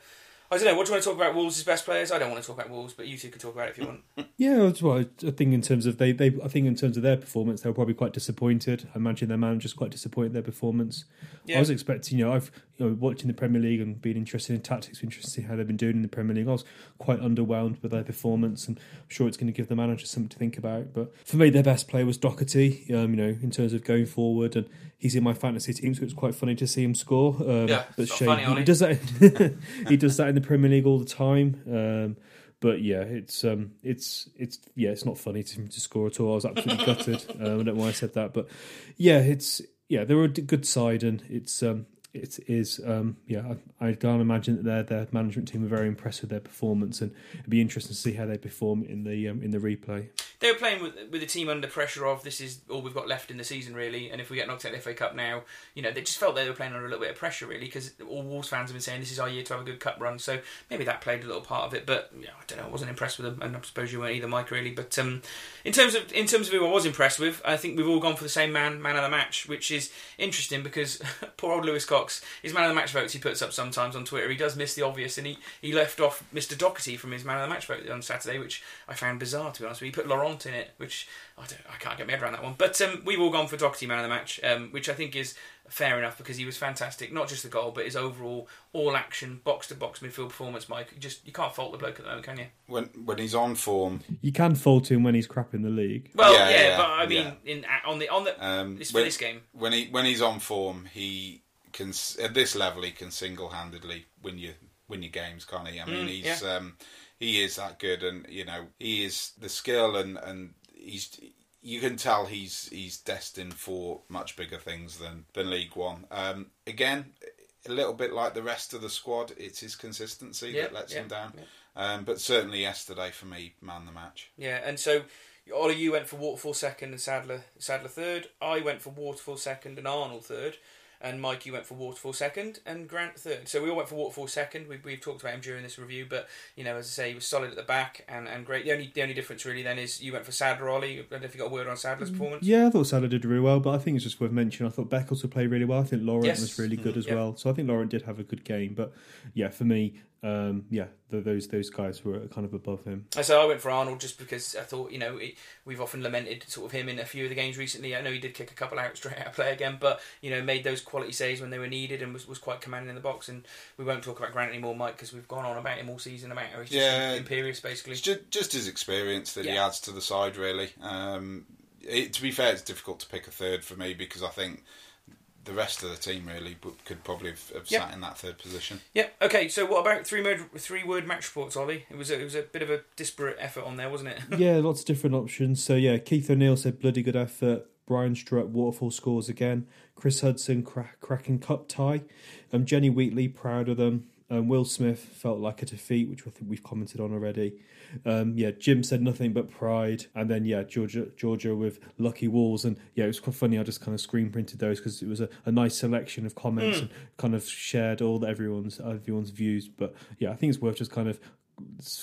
I don't know. What do you want to talk about? Wolves' best players? I don't want to talk about Wolves, but you two can talk about it if you want. Yeah, that's what I I think in terms of they, they I think in terms of their performance, they were probably quite disappointed. I imagine their manager's quite disappointed their performance. Yeah. I was expecting, you know, I've you know watching the Premier League and being interested in tactics, interested to see how they've been doing in the Premier League. I was quite underwhelmed with their performance, and I'm sure it's going to give the manager something to think about. But for me, their best player was Doherty. Um, you know, in terms of going forward, and he's in my fantasy team, so it's quite funny to see him score. Um, Yeah, but it's shame funny, he does that. he does that in the Premier League all the time. Um, but yeah, it's um, it's it's yeah, it's not funny to, to score at all. I was absolutely gutted. Um, I don't know why I said that, but yeah, it's yeah, they were a good side, and it's um, it is um, yeah. I, I can't imagine that their their management team were very impressed with their performance, and it'd be interesting to see how they perform in the um, in the replay. They were playing with with a team under pressure of this is all we've got left in the season really, and if we get knocked out of the FA Cup now, you know they just felt they were playing under a little bit of pressure really because all Wolves fans have been saying this is our year to have a good cup run, so maybe that played a little part of it. But yeah, I don't know, I wasn't impressed with them, and I suppose you weren't either, Mike really. But um, in terms of in terms of who I was impressed with, I think we've all gone for the same man man of the match, which is interesting because poor old Lewis Cox, his man of the match votes he puts up sometimes on Twitter, he does miss the obvious, and he, he left off Mr Docherty from his man of the match vote on Saturday, which I found bizarre to be honest. with you. He put Laurent in it, which I don't, I can't get my head around that one. But um, we've all gone for Docherty man of the match, um, which I think is fair enough because he was fantastic. Not just the goal, but his overall all action box to box midfield performance. Mike, you just you can't fault the bloke at the moment, can you? When when he's on form, You can fault him when he's crap in the league. Well, Yeah, yeah, yeah, but I mean, yeah. in on the on the um, it's for when, this game. when he when he's on form, he can at this level he can single handedly win you win your games, can't he? I mean, Mm, he's um, he is that good, and you know he is the skill, and and he's you can tell he's he's destined for much bigger things than than League One. Um, again, a little bit like the rest of the squad, it's his consistency Yeah, that lets yeah, him down. yeah. Um, but certainly yesterday for me, man the match. Yeah, and so Ollie, you went for Waterfall second and Sadler Sadler third. I went for Waterfall second and Arnold third. And Mike, you went for Waterfall second and Grant third. So we all went for Waterfall second. We've, we've talked about him during this review, but you know, as I say, he was solid at the back and, and great. The only the only difference really then is you went for Sadler, Ollie. I don't know if you got a word on Sadler's mm, performance. Yeah, I thought Sadler did really well, but I think it's just worth mentioning. I thought Beckles would play really well. I think Laurent Yes. was really good mm-hmm. as Yeah. well. So I think Laurent did have a good game. But yeah, for me, um, yeah, th those those guys were kind of above him. And so I went for Arnold just because I thought, you know, it, we've often lamented sort of him in a few of the games recently. I know he did kick a couple out straight out of play again, but you know, made those quality saves when they were needed and was, was quite commanding in the box. And we won't talk about Grant anymore, Mike, because we've gone on about him all season about how he's just Yeah. imperious, basically. It's just, just his experience that he adds to the side, really. Um, it, to be fair, it's difficult to pick a third for me because I think the rest of the team really could probably have, have Yeah. sat in that third position. Yeah. Okay. So what about three word three word match reports, Ollie? It was a, it was a bit of a disparate effort on there, wasn't it? yeah, lots of different options. So yeah, Keith O'Neill said bloody good effort. Brian Strutt waterfall scores again. Chris Hudson cra- cracking cup tie. Um, Jenny Wheatley proud of them. Um, Will Smith felt like a defeat, which I think we've commented on already. Um, yeah, Jim said nothing but pride, and then yeah, Georgia Georgia with lucky walls, and yeah, it was quite funny. I just kind of screen printed those because it was a, a nice selection of comments and kind of shared all the, everyone's everyone's views. But yeah, I think it's worth just kind of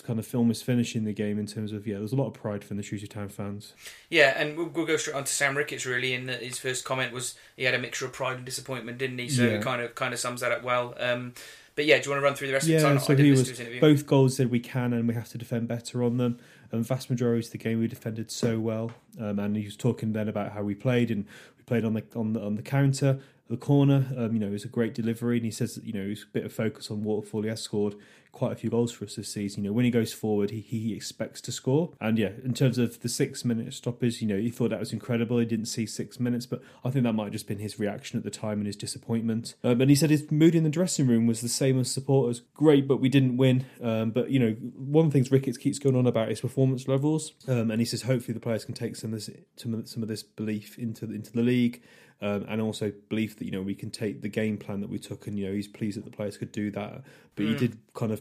kind of film is finishing the game in terms of yeah, there's a lot of pride from the Shrewsbury Town fans. Yeah, and we'll, we'll go straight on to Sam Ricketts. Really, and his first comment was he had a mixture of pride and disappointment, didn't he? So Yeah. it kind of kind of sums that up well. Um, but yeah, do you want to run through the rest of Yeah, the time? so he was both goals said we can and we have to defend better on them. And vast majority of the game we defended so well. Um, and he was talking then about how we played and we played on the on the on the counter, the corner. Um, you know, it was a great delivery. And he says that, you know, it's a bit of focus on Waterfall. He has scored quite a few goals for us this season. You know, when he goes forward, he, he expects to score. And yeah, in terms of the six minute stoppers, you know, he thought that was incredible. He didn't see six minutes, but I think that might have just been his reaction at the time and his disappointment. Um, and he said his mood in the dressing room was the same as supporters. Great, but we didn't win. Um, but you know, one of the things Ricketts keeps going on about is performance levels. Um, and he says hopefully the players can take some of this some of, this belief into the, into the league. Um, and also belief that you know we can take the game plan that we took, and you know he's pleased that the players could do that. But he did kind of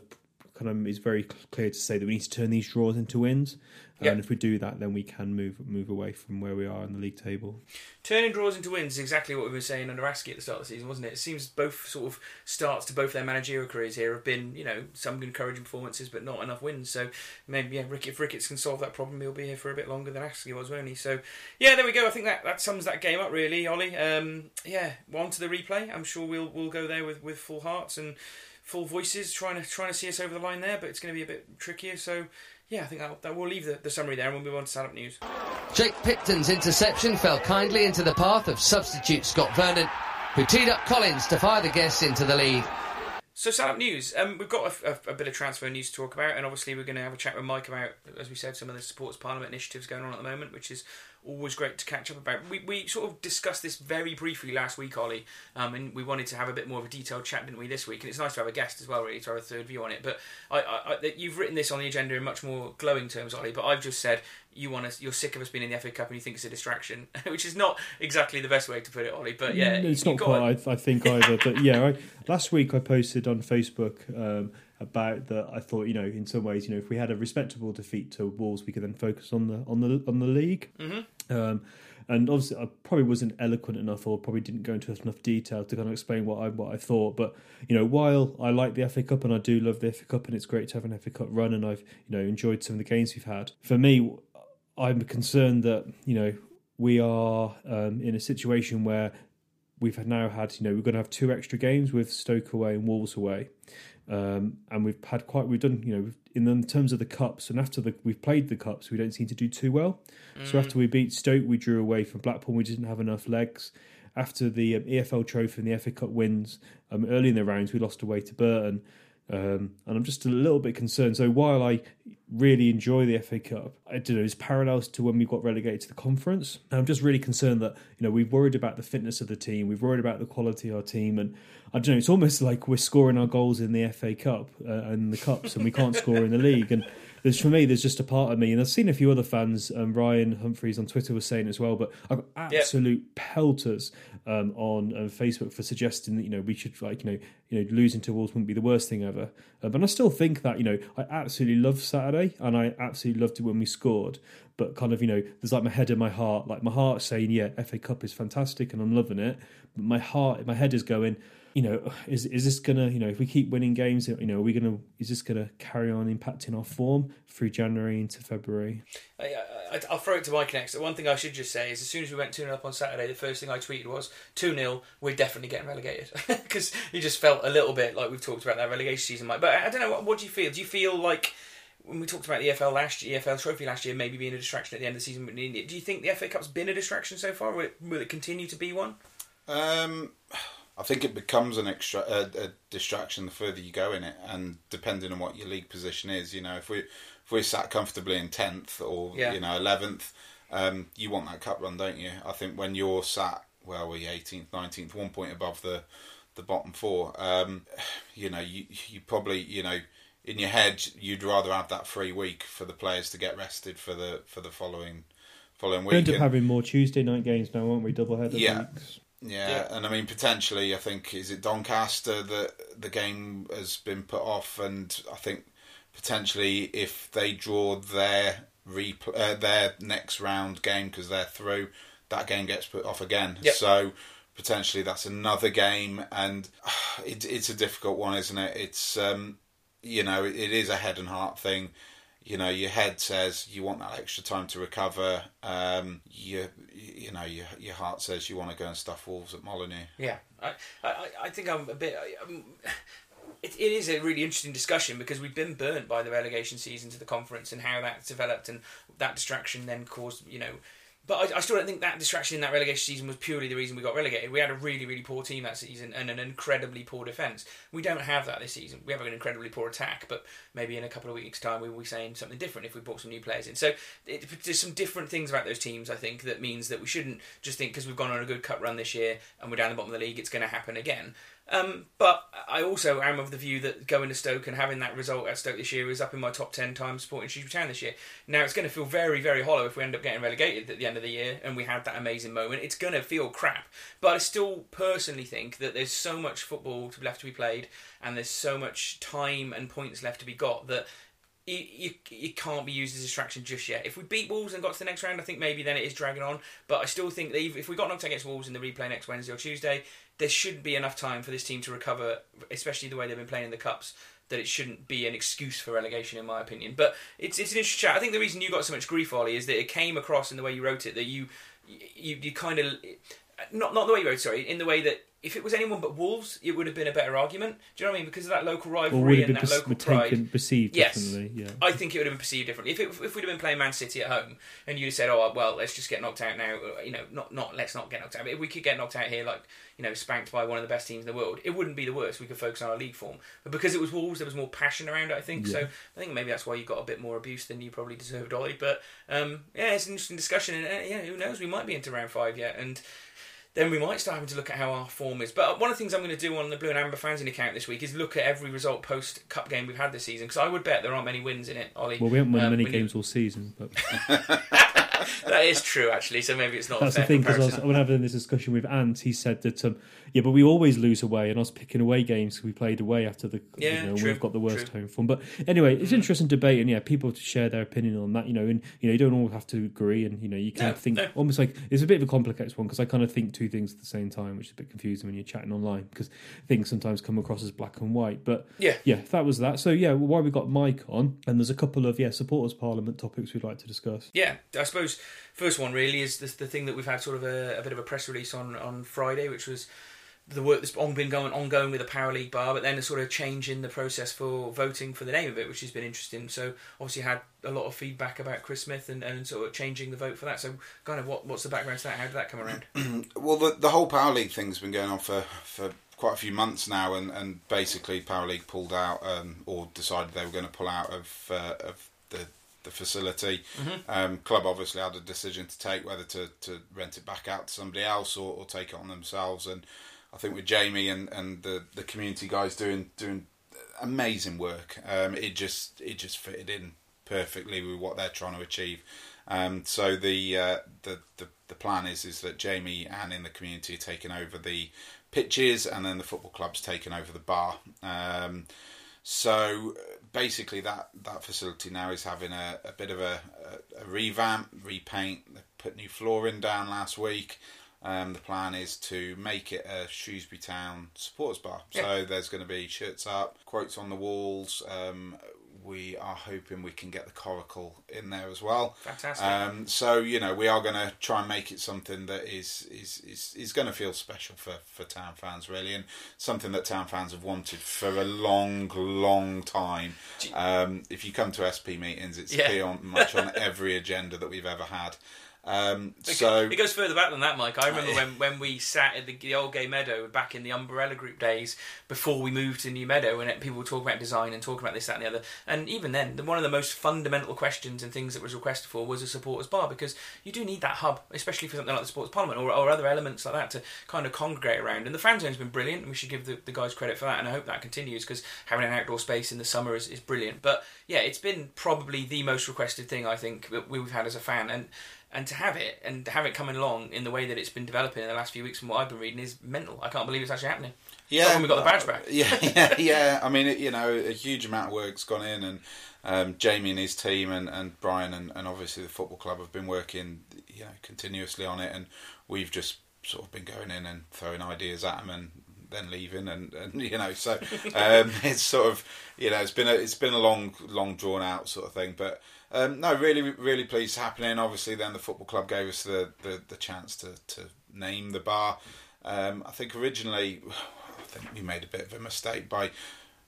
kind of is very clear to say that we need to turn these draws into wins. Yep. And if we do that, then we can move move away from where we are in the league table. Turning draws into wins is exactly what we were saying under Askey at the start of the season, wasn't it? It seems both sort of starts to both their managerial careers here have been, you know, some encouraging performances, but not enough wins. So maybe yeah, Rick, if Ricketts can solve that problem, he'll be here for a bit longer than Askey was, won't he? So yeah, there we go. I think that, that sums that game up really, Ollie. Um, yeah, on to the replay. I'm sure we'll we'll go there with, with full hearts and full voices, trying to trying to see us over the line there, but it's going to be a bit trickier. So yeah, I think that, that we'll leave the, the summary there and we'll move on to stand-up news. Jake Pipton's interception fell kindly into the path of substitute Scott Vernon, who teed up Collins to fire the guests into the lead. So, stand up news. Um, we've got a, a, a, bit of transfer news to talk about, and obviously, we're going to have a chat with Mike about, as we said, some of the Supporters Parliament initiatives going on at the moment, which is always great to catch up about. We, we sort of discussed this very briefly last week, Ollie, um, and we wanted to have a bit more of a detailed chat, didn't we, this week? And it's nice to have a guest as well, really, to have a third view on it. But I, I, I, you've written this on the agenda in much more glowing terms, Ollie. But I've just said you want us, you're sick of us being in the FA Cup and you think it's a distraction, which is not exactly the best way to put it, Ollie. But yeah, it's not quite. I, I, think either. but yeah, last week I posted on Facebook. Um, about that I thought you know in some ways you know if we had a respectable defeat to Wolves we could then focus on the on the on the league mm-hmm. um, and obviously, I probably wasn't eloquent enough, or probably didn't go into enough detail to kind of explain what I what I thought. But you know, while I like the FA Cup and I do love the FA Cup, and it's great to have an FA Cup run, and I've you know enjoyed some of the games we've had. For me, I'm concerned that you know we are um, in a situation where we've now had you know we're going to have two extra games with Stoke away and Wolves away. Um, and we've had quite we've done you know in the, terms of the cups and after the we've played the cups we don't seem to do too well. Mm. so after we beat stoke we drew away from blackpool we didn't have enough legs. After the um, efl trophy and the fa cup wins um, early in the rounds we lost away to burton um, and I'm just a little bit concerned. So while I really enjoy the FA Cup, I don't know, it's parallels to when we got relegated to the conference. I'm just really concerned that, you know, we've worried about the fitness of the team, we've worried about the quality of our team, and I don't know, it's almost like we're scoring our goals in the FA Cup uh, and the Cups, and we can't score in the league. And there's for me, there's just a part of me, and I've seen a few other fans. Um, Ryan Humphreys on Twitter was saying as well, but I've got absolute yep. pelters um, on uh, Facebook for suggesting that you know we should like you know you know losing to Wolves wouldn't be the worst thing ever. Uh, but I still think that you know I absolutely loved Saturday, and I absolutely loved it when we scored. But kind of you know there's like my head and my heart, like my heart saying yeah FA Cup is fantastic and I'm loving it, but my heart, my head is going you know, is is this gonna, you know, if we keep winning games, you know, are we gonna, is this gonna carry on impacting our form through January into February? I, will throw it to Mike next. One thing I should just say is, as soon as we went two 0 up on Saturday, the first thing I tweeted was two 0 We're definitely getting relegated because you just felt a little bit like we've talked about that relegation season, Mike. But I don't know, what, what do you feel? Do you feel like when we talked about the EFL last year, EFL Trophy last year, maybe being a distraction at the end of the season. Do you think the FA Cup's been a distraction so far? Will it, will it continue to be one? Um, I think it becomes an extra a, a, distraction the further you go in it, and depending on what your league position is, you know, if we if we're sat comfortably in tenth or yeah. you know eleventh, um, you want that cup run, don't you? I think when you're sat well, we eighteenth, nineteenth, one point above the the bottom four, um, you know, you you probably you know in your head you'd rather have that free week for the players to get rested for the for the following following week. We end up having more Tuesday night games now, won't we? Double header yeah. weeks. Yeah, yeah, and I mean potentially, I think is it Doncaster that the game has been put off, and I think potentially if they draw their repl- uh, their next round game because they're through, that game gets put off again. Yep. So potentially that's another game, and uh, it, it's a difficult one, isn't it? It's um, you know it, it is a head and heart thing you know your head says you want that extra time to recover. Um, you you know your your heart says you want to go and stuff wolves at molineux Yeah, I I, I think I'm a bit. Um, it, it is a really interesting discussion because we've been burnt by the relegation season to the conference and how that's developed and that distraction then caused you know but I, I, still don't think that distraction in that relegation season was purely the reason we got relegated. We had a really, really poor team that season and an incredibly poor defence. We don't have that this season. We have an incredibly poor attack, but maybe in a couple of weeks' time we will be saying something different if we brought some new players in. So it, there's some different things about those teams, I think, that means that we shouldn't just think because we've gone on a good cup run this year and we're down the bottom of the league, it's going to happen again. Um, but I also am of the view that going to Stoke and having that result at Stoke this year is up in my top 10 times supporting Shrewsbury Town this year. Now, it's going to feel very, very hollow if we end up getting relegated at the end of the year and we had that amazing moment. It's going to feel crap. But I still personally think that there's so much football left to be played and there's so much time and points left to be got that you, you can't be used as a distraction just yet. If we beat Wolves and got to the next round, I think maybe then it is dragging on. But I still think that if we got knocked out against Wolves in the replay next Wednesday or Tuesday, there shouldn't be enough time for this team to recover, especially the way they've been playing in the cups. That it shouldn't be an excuse for relegation, in my opinion. But it's it's an interesting chat. I think the reason you got so much grief, Ollie, is that it came across in the way you wrote it that you you, you kind of not not the way you wrote, sorry, in the way that if it was anyone but Wolves, it would have been a better argument. Do you know what I mean? Because of that local rivalry and that local taken, pride. perceived Yes. differently. Yeah. I think it would have been perceived differently if it, if we'd have been playing Man City at home and you'd have said, "Oh well, let's just get knocked out now." uh, You know, not not let's not get knocked out. But if we could get knocked out here, like you know, spanked by one of the best teams in the world, it wouldn't be the worst. We could focus on our league form. But because it was Wolves, there was more passion around it. I think so. I think maybe that's why you got a bit more abuse than you probably deserved, Ollie. But um, yeah, it's an interesting discussion, and uh, yeah, who knows? We might be into round five yet, and then we might start having to look at how our form is. But one of the things I'm going to do on the Blue and Amber fanzine account this week is look at every result post cup game we've had this season because I would bet there aren't many wins in it, Ollie. Well, we haven't won Um, many games all season, but that is true, actually. So maybe it's not. that's the thing. Because when I was having this discussion with Ant, he said that um, yeah, but we always lose away, and I was picking away games 'cause we played away after the Yeah, you know true, we've got the worst true. home form. But anyway, it's Mm. interesting debate, and yeah, people to share their opinion on that. You know, and you know you don't all have to agree, and you know you can No, think no. almost like it's a bit of a complicated one because I kind of think two things at the same time, which is a bit confusing when you're chatting online because things sometimes come across as black and white. But Yeah. yeah, that was that. So yeah, well, why we got Mike on, and there's a couple of yeah supporters parliament topics we'd like to discuss. Yeah, I suppose first one really is this, the thing that we've had sort of a, a bit of a press release on on Friday, which was the work that's on, been going ongoing with the Power League bar, but then a sort of change in the process for voting for the name of it, which has been interesting. So obviously had a lot of feedback about Chris Smith and, and sort of changing the vote for that. So kind of what what's the background to that? How did that come around? Well, the, the whole Power League thing's been going on for, for quite a few months now, and, and basically Power League pulled out um, or decided they were going to pull out of uh, of the the facility. Um, club obviously had a decision to take whether to, to rent it back out to somebody else or, or take it on themselves. And I think with Jamie and, and the, the community guys doing doing amazing work, um, it just it just fitted in perfectly with what they're trying to achieve. Um, so the, uh, the the the plan is is that Jamie and in the community are taking over the pitches, and then the football club's taking over the bar. Um, so basically, that, that facility now is having a, a bit of a, a, a revamp, repaint. They put new flooring down last week. Um, the plan is to make it a Shrewsbury Town supporters bar. So there's going to be shirts up, quotes on the walls. Um, we are hoping we can get the coracle in there as well. Fantastic. Um, so you know we are going to try and make it something that is is is, is going to feel special for, for town fans really, and something that town fans have wanted for a long, long time. Um, if you come to SP meetings, it's Yeah. pretty on, much on every agenda that we've ever had. Um, so it goes further back than that, Mike. I remember when, when we sat at the, the old Gay Meadow back in the Umbrella Group days before we moved to New Meadow, and people were talking about design and talking about this, that, and the other. And even then, the, one of the most fundamental questions and things that was requested for was a supporters bar because you do need that hub, especially for something like the Supporters Parliament or, or other elements like that to kind of congregate around. And the fan zone's been brilliant, and we should give the, the guys credit for that. And I hope that continues because having an outdoor space in the summer is, is brilliant. But yeah, it's been probably the most requested thing I think that we've had as a fan. And and to have it and to have it coming along in the way that it's been developing in the last few weeks from what I've been reading is mental. I can't believe it's actually happening. Yeah, when we got the badge back. Yeah, yeah, yeah. I mean, it, you know, a huge amount of work's gone in, and um, Jamie and his team, and, and Brian, and, and obviously the football club have been working, you know, continuously on it, and we've just sort of been going in and throwing ideas at them, and then leaving, and, and you know, so um, it's sort of, you know, it's been a it's been a long, long drawn out sort of thing, but. Um, no, really, really pleased happening. Obviously, then the football club gave us the, the, the chance to, to name the bar. Um, I think originally, I think we made a bit of a mistake by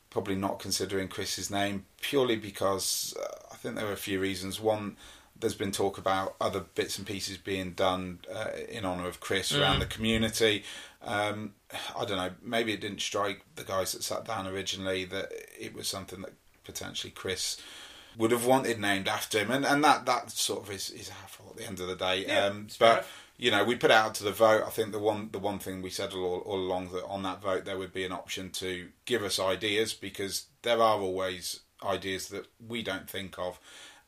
probably not considering Chris's name purely because uh, I think there were a few reasons. One, there's been talk about other bits and pieces being done uh, in honour of Chris around the community. Um, I don't know. Maybe it didn't strike the guys that sat down originally that it was something that potentially Chris would have wanted named after him, and and that that sort of is is our fault at the end of the day. Yeah, um, but you know, we put out to the vote. I think the one the one thing we said all, all along that on that vote there would be an option to give us ideas because there are always ideas that we don't think of,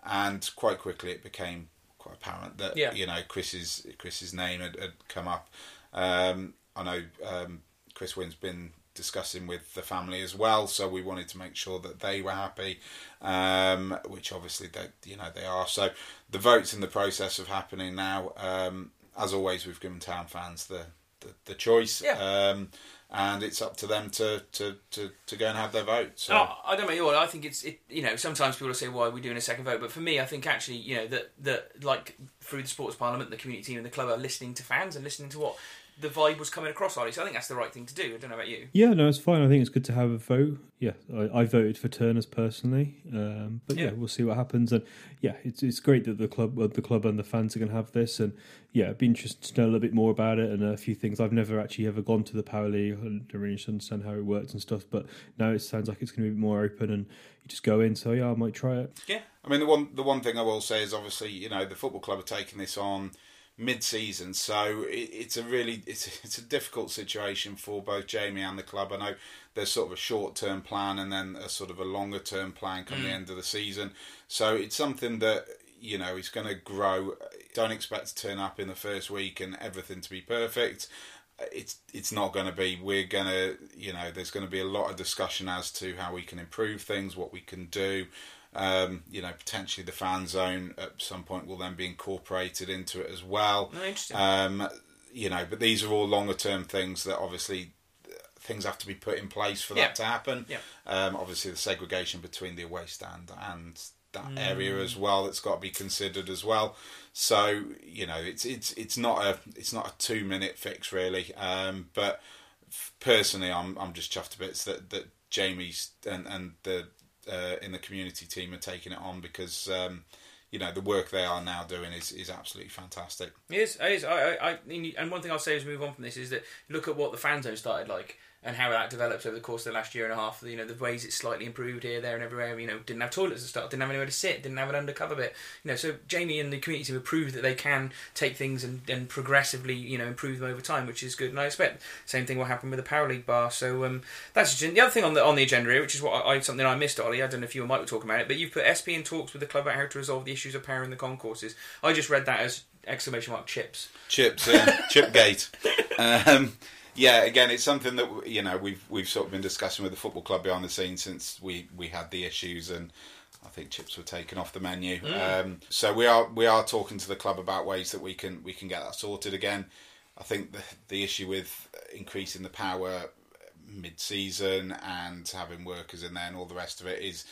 and quite quickly it became quite apparent that Yeah. you know Chris's Chris's name had, had come up. Um, I know um, Chris Wynn's been discussing with the family as well, so we wanted to make sure that they were happy, um, which obviously they you know they are. So the votes in the process of happening now. Um, as always, we've given town fans the the, the choice, Yeah. um, and it's up to them to, to, to, to go and have their vote. So. Oh, I don't know you what. I think it's it. You know, sometimes people will say, "Why are we doing a second vote?" But for me, I think actually, you know, that that like through the supporters parliament, the community team and the club are listening to fans and listening to what the vibe was coming across. Ollie. So I think that's the right thing to do. I don't know about you. Yeah, no, it's fine. I think it's good to have a vote. Yeah, I, I voted for Turners personally, um, but yeah. Yeah. we'll see what happens. And yeah, it's it's great that the club, uh, the club and the fans are going to have this. And yeah, it'd be interesting to know a little bit more about it and a few things. I've never actually ever gone to the Power League and don't really understand how it works and stuff. But now it sounds like it's going to be more open and you just go in. So yeah, I might try it. Yeah. I mean, the one the one thing I will say is obviously, you know, the football club are taking this on mid-season, so it, it's a really it's it's a difficult situation for both Jamie and the club. I know there's sort of a short-term plan and then a sort of a longer-term plan come the mm. end of the season. So it's something that you know is going to grow. Don't expect to turn up in the first week and everything to be perfect it's it's not going to be. We're going to, you know, there's going to be a lot of discussion as to how we can improve things, what we can do. Um, you know, potentially the fan zone at some point will then be incorporated into it as well. No, interesting. Um, you know, but these are all longer term things that obviously things have to be put in place for Yeah. that to happen. Yeah. Um, obviously, the segregation between the away stand and that Mm. area as well that's got to be considered as well. So you know, it's it's it's not a it's not a two minute fix really. Um, but personally, I'm I'm just chuffed to bits that that Jamie's and and the uh, in the community team are taking it on because. Um, you know the work they are now doing is, is absolutely fantastic. It is. It is. I, I, I, and one thing I'll say as we move on from this is that look at what the fan zone started like and how that developed over the course of the last year and a half. You know, the ways it's slightly improved here, there, and everywhere. You know, didn't have toilets at the start, didn't have anywhere to sit, didn't have an undercover bit. You know, so Jamie and the community have proved that they can take things and, and progressively, you know, improve them over time, which is good. And I expect the same thing will happen with the Power League bar. So um, that's the other thing on the on the agenda here, which is what I, something I missed, Ollie. I don't know if you or Mike were talking about it, but you've put SP in talks with the club about how to resolve the issues of power in the concourses. I just read that as exclamation mark chips. Chips, yeah, Chipgate. Um, yeah, again, it's something that you know we've we've sort of been discussing with the football club behind the scenes since we we had the issues and. I think chips were taken off the menu, um, so we are we are talking to the club about ways that we can we can get that sorted again. I think the the issue with increasing the power mid season and having workers in there and all the rest of it is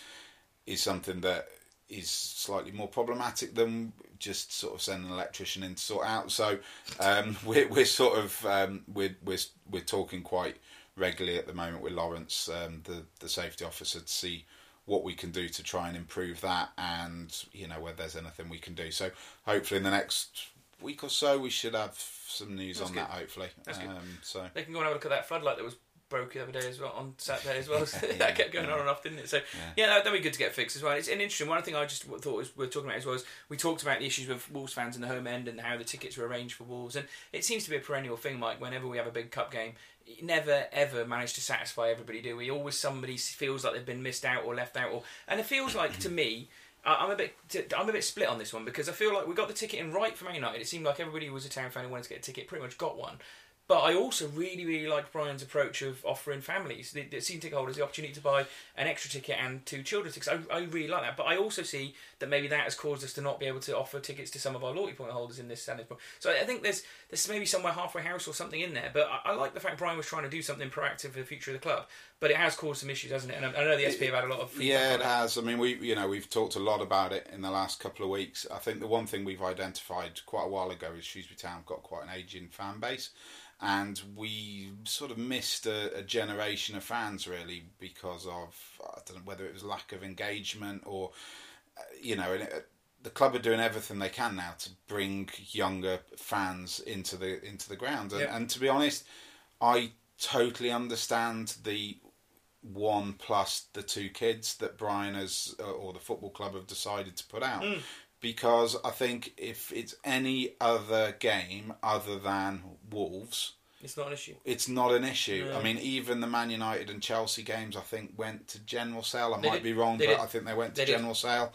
is something that is slightly more problematic than just sort of sending an electrician in to sort out. So um, we're we're sort of um, we're we're we're talking quite regularly at the moment with Lawrence, um, the the safety officer, to see what we can do to try and improve that, and you know whether there's anything we can do. So hopefully in the next week or so we should have some news That's on good. that. Hopefully, um, so. They can go and have a look at that floodlight that was broke the other day as well on Saturday as well. that kept going on and off, didn't it? So yeah, that, that'd be good to get fixed as well. It's an interesting one. thing I just thought was we are talking about as well is we talked about the issues with Wolves fans in the home end and how the tickets were arranged for Wolves, and it seems to be a perennial thing. Mike, whenever we have a big cup game. Never ever manage to satisfy everybody, do we? Always somebody feels like they've been missed out or left out, or and it feels like to me I'm a bit I'm a bit split on this one because I feel like we got the ticket in right for Man United. It seemed like everybody who was a town fan who wanted to get a ticket pretty much got one. But I also really, really like Brian's approach of offering families, the, the season ticket holders, the opportunity to buy an extra ticket and two children's tickets. I, I really like that. But I also see that maybe that has caused us to not be able to offer tickets to some of our loyalty point holders in this standard. So I think there's there's maybe somewhere halfway house or something in there. But I, I like the fact Brian was trying to do something proactive for the future of the club. But it has caused some issues, hasn't it? And I, know the SP have had a lot of feedback Yeah, it that. has. I mean, we you know we've talked a lot about it in the last couple of weeks. I think the one thing we've identified quite a while ago is Shrewsbury Town got quite an aging fan base, and we sort of missed a, a generation of fans really because of I don't know whether it was lack of engagement or uh, you know. And it, the club are doing everything they can now to bring younger fans into the into the ground, and, Yeah. and to be honest, I totally understand the one plus the two kids that Brian has uh, or the football club have decided to put out because I think if it's any other game other than Wolves, It's not an issue. it's not an issue. No. I mean, even the Man United and Chelsea games, I think, went to general sale. I They might did. be wrong, but did. I think they went to They did. general sale.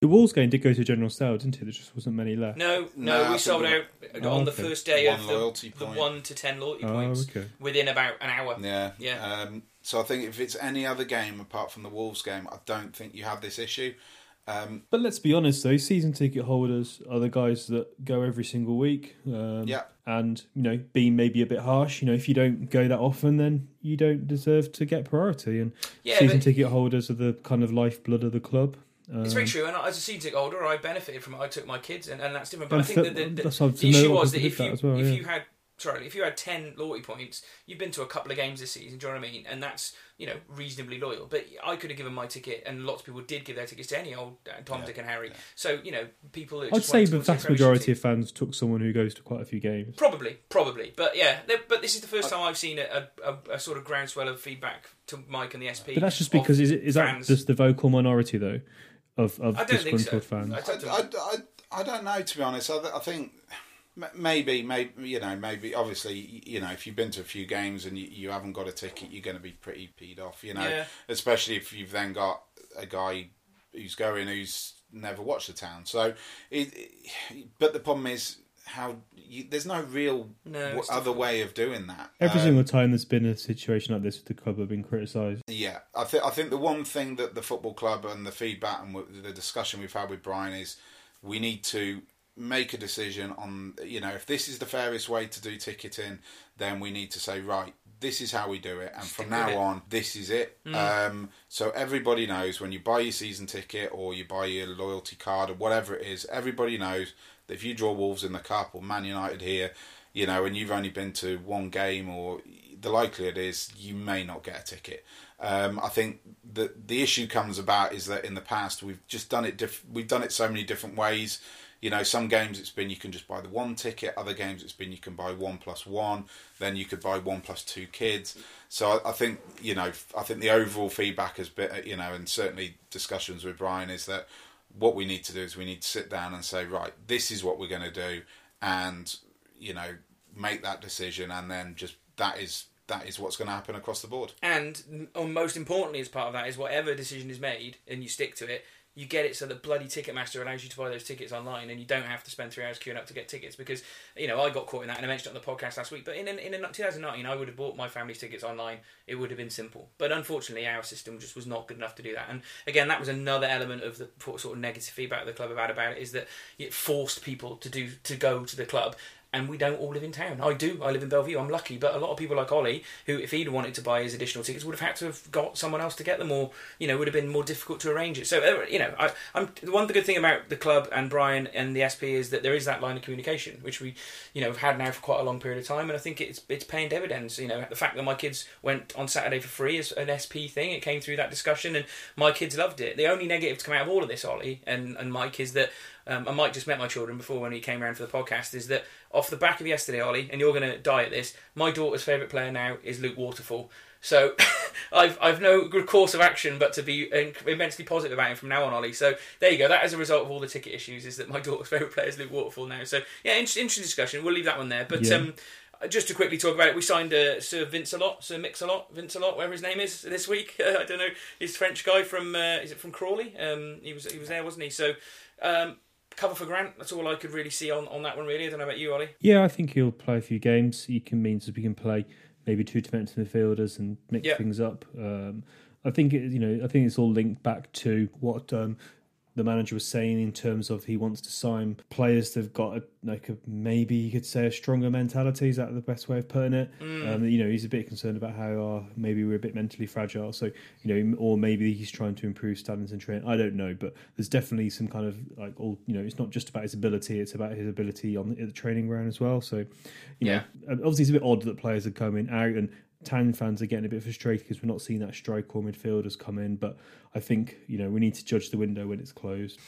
The Wolves game did go to general sale, didn't it? There just wasn't many left. No, no, No, we sold we- out Oh, on the okay. first day One of the, loyalty the one to ten loyalty Oh, points okay. within about an hour. Yeah, Yeah. Um, so I think if it's any other game apart from the Wolves game, I don't think you have this issue. Um, But let's be honest, though, season ticket holders are the guys that go every single week. Um, Yeah. And, you know, being maybe a bit harsh, you know, if you don't go that often, then you don't deserve to get priority. And Yeah, season but- ticket holders are the kind of lifeblood of the club. Um, It's very true, and as a season ticket holder, I benefited from it. I took my kids, and, and that's different. But And I think for- that the, the, the issue was that if you as well, if yeah. you had sorry if you had ten loyalty points, you've been to a couple of games this season. Do you know what I mean? And that's you know reasonably loyal. But I could have given my ticket, and lots of people did give their tickets to any old uh, Tom, Yeah, Dick, and Harry. So you know people. I'd say the go to a vast majority team. of fans took someone who goes to quite a few games. Probably, probably, but yeah. But this is the first time I've seen a, a, a, a sort of groundswell of feedback to Mike and the SP. But that's just because is, it, is that just the vocal minority though of of I don't so. fans? I I, don't- I, I, I don't know to be honest. I, I think m- maybe, maybe you know, maybe obviously, you know, if you've been to a few games and you, you haven't got a ticket, you're going to be pretty peed off. You know, Yeah. especially if you've then got a guy who's going who's never watched the town. So, it, it- but the problem is how you, there's no real No, w- other way of doing that. Every Um, single time there's been a situation like this, with the club have been criticised. Yeah, I think I think the one thing that the football club and the feedback and w- the discussion we've had with Brian is we need to make a decision on you know if this is the fairest way to do ticketing, then we need to say right. This is how we do it, and from now it. on, this is it. Um, so everybody knows when you buy your season ticket or you buy your loyalty card or whatever it is, everybody knows that if you draw Wolves in the cup or Man United here, you know, and you've only been to one game or the likelihood is you may not get a ticket. Um, I think the the issue comes about is that in the past we've just done it. Diff- we've done it so many different ways. You know, some games it's been you can just buy the one ticket. Other games it's been you can buy one plus one. Then you could buy one plus two kids. So I, I think you know, I think the overall feedback has been, you know, and certainly discussions with Brian is that what we need to do is we need to sit down and say, right, this is what we're going to do, and you know, make that decision, and then just that is that is what's going to happen across the board. And most importantly, as part of that, is whatever decision is made and you stick to it, you get it so that bloody Ticketmaster allows you to buy those tickets online and you don't have to spend three hours queuing up to get tickets. Because, you know, I got caught in that and I mentioned it on the podcast last week. But in, in, in 2019, I would have bought my family's tickets online. It would have been simple. But unfortunately, our system just was not good enough to do that. And again, that was another element of the sort of negative feedback the club have had about it is that it forced people to do to go to the club and we don't all live in town. I do. I live in Belle Vue. I'm lucky, but a lot of people like Ollie, who if he'd wanted to buy his additional tickets, would have had to have got someone else to get them, or you know, would have been more difficult to arrange it. So uh, you know, I, I'm the one the good thing about the club and Brian and the SP is that there is that line of communication, which we, you know, have had now for quite a long period of time, and I think it's it's paying dividends. You know, the fact that my kids went on Saturday for free is an SP thing. It came through that discussion, and my kids loved it. The only negative to come out of all of this, Ollie and and Mike, is that um, and Mike just met my children before when he came around for the podcast, is that off the back of yesterday, Ollie, and you're going to die at this, my daughter's favourite player now is Luke Waterfall. So I've I've no good course of action but to be immensely positive about him from now on, Ollie. So there you go. That is a result of all the ticket issues is that my daughter's favourite player is Luke Waterfall now. So yeah, interesting, interesting discussion. We'll leave that one there. But Yeah. um, just to quickly talk about it, we signed uh, Sir Vince a lot, Sir Mix a lot, Vince a lot, whatever his name is this week. I don't know. He's French guy from uh, is it from Crawley? Um, he was he was there, wasn't he? So. Um, Cover for Grant. That's all I could really see on, on that one. Really, I don't know about you, Ollie. Yeah, I think he'll play a few games. He can means that we can play maybe two defensive midfielders and mix Yeah. things up. Um, I think it, you know. I think it's all linked back to what um, the manager was saying in terms of he wants to sign players that've got a, like a maybe you could say a stronger mentality. Is that the best way of putting it? Um, you know, he's a bit concerned about how uh, maybe we're a bit mentally fragile. So you know, or maybe he's trying to improve standards and training. I don't know, but there's definitely some kind of like all you know. It's not just about his ability; it's about his ability on the, the training ground as well. So you know, obviously it's a bit odd that players are coming out and Town fans are getting a bit frustrated because we're not seeing that striker or midfielders come in. But I think you know we need to judge the window when it's closed.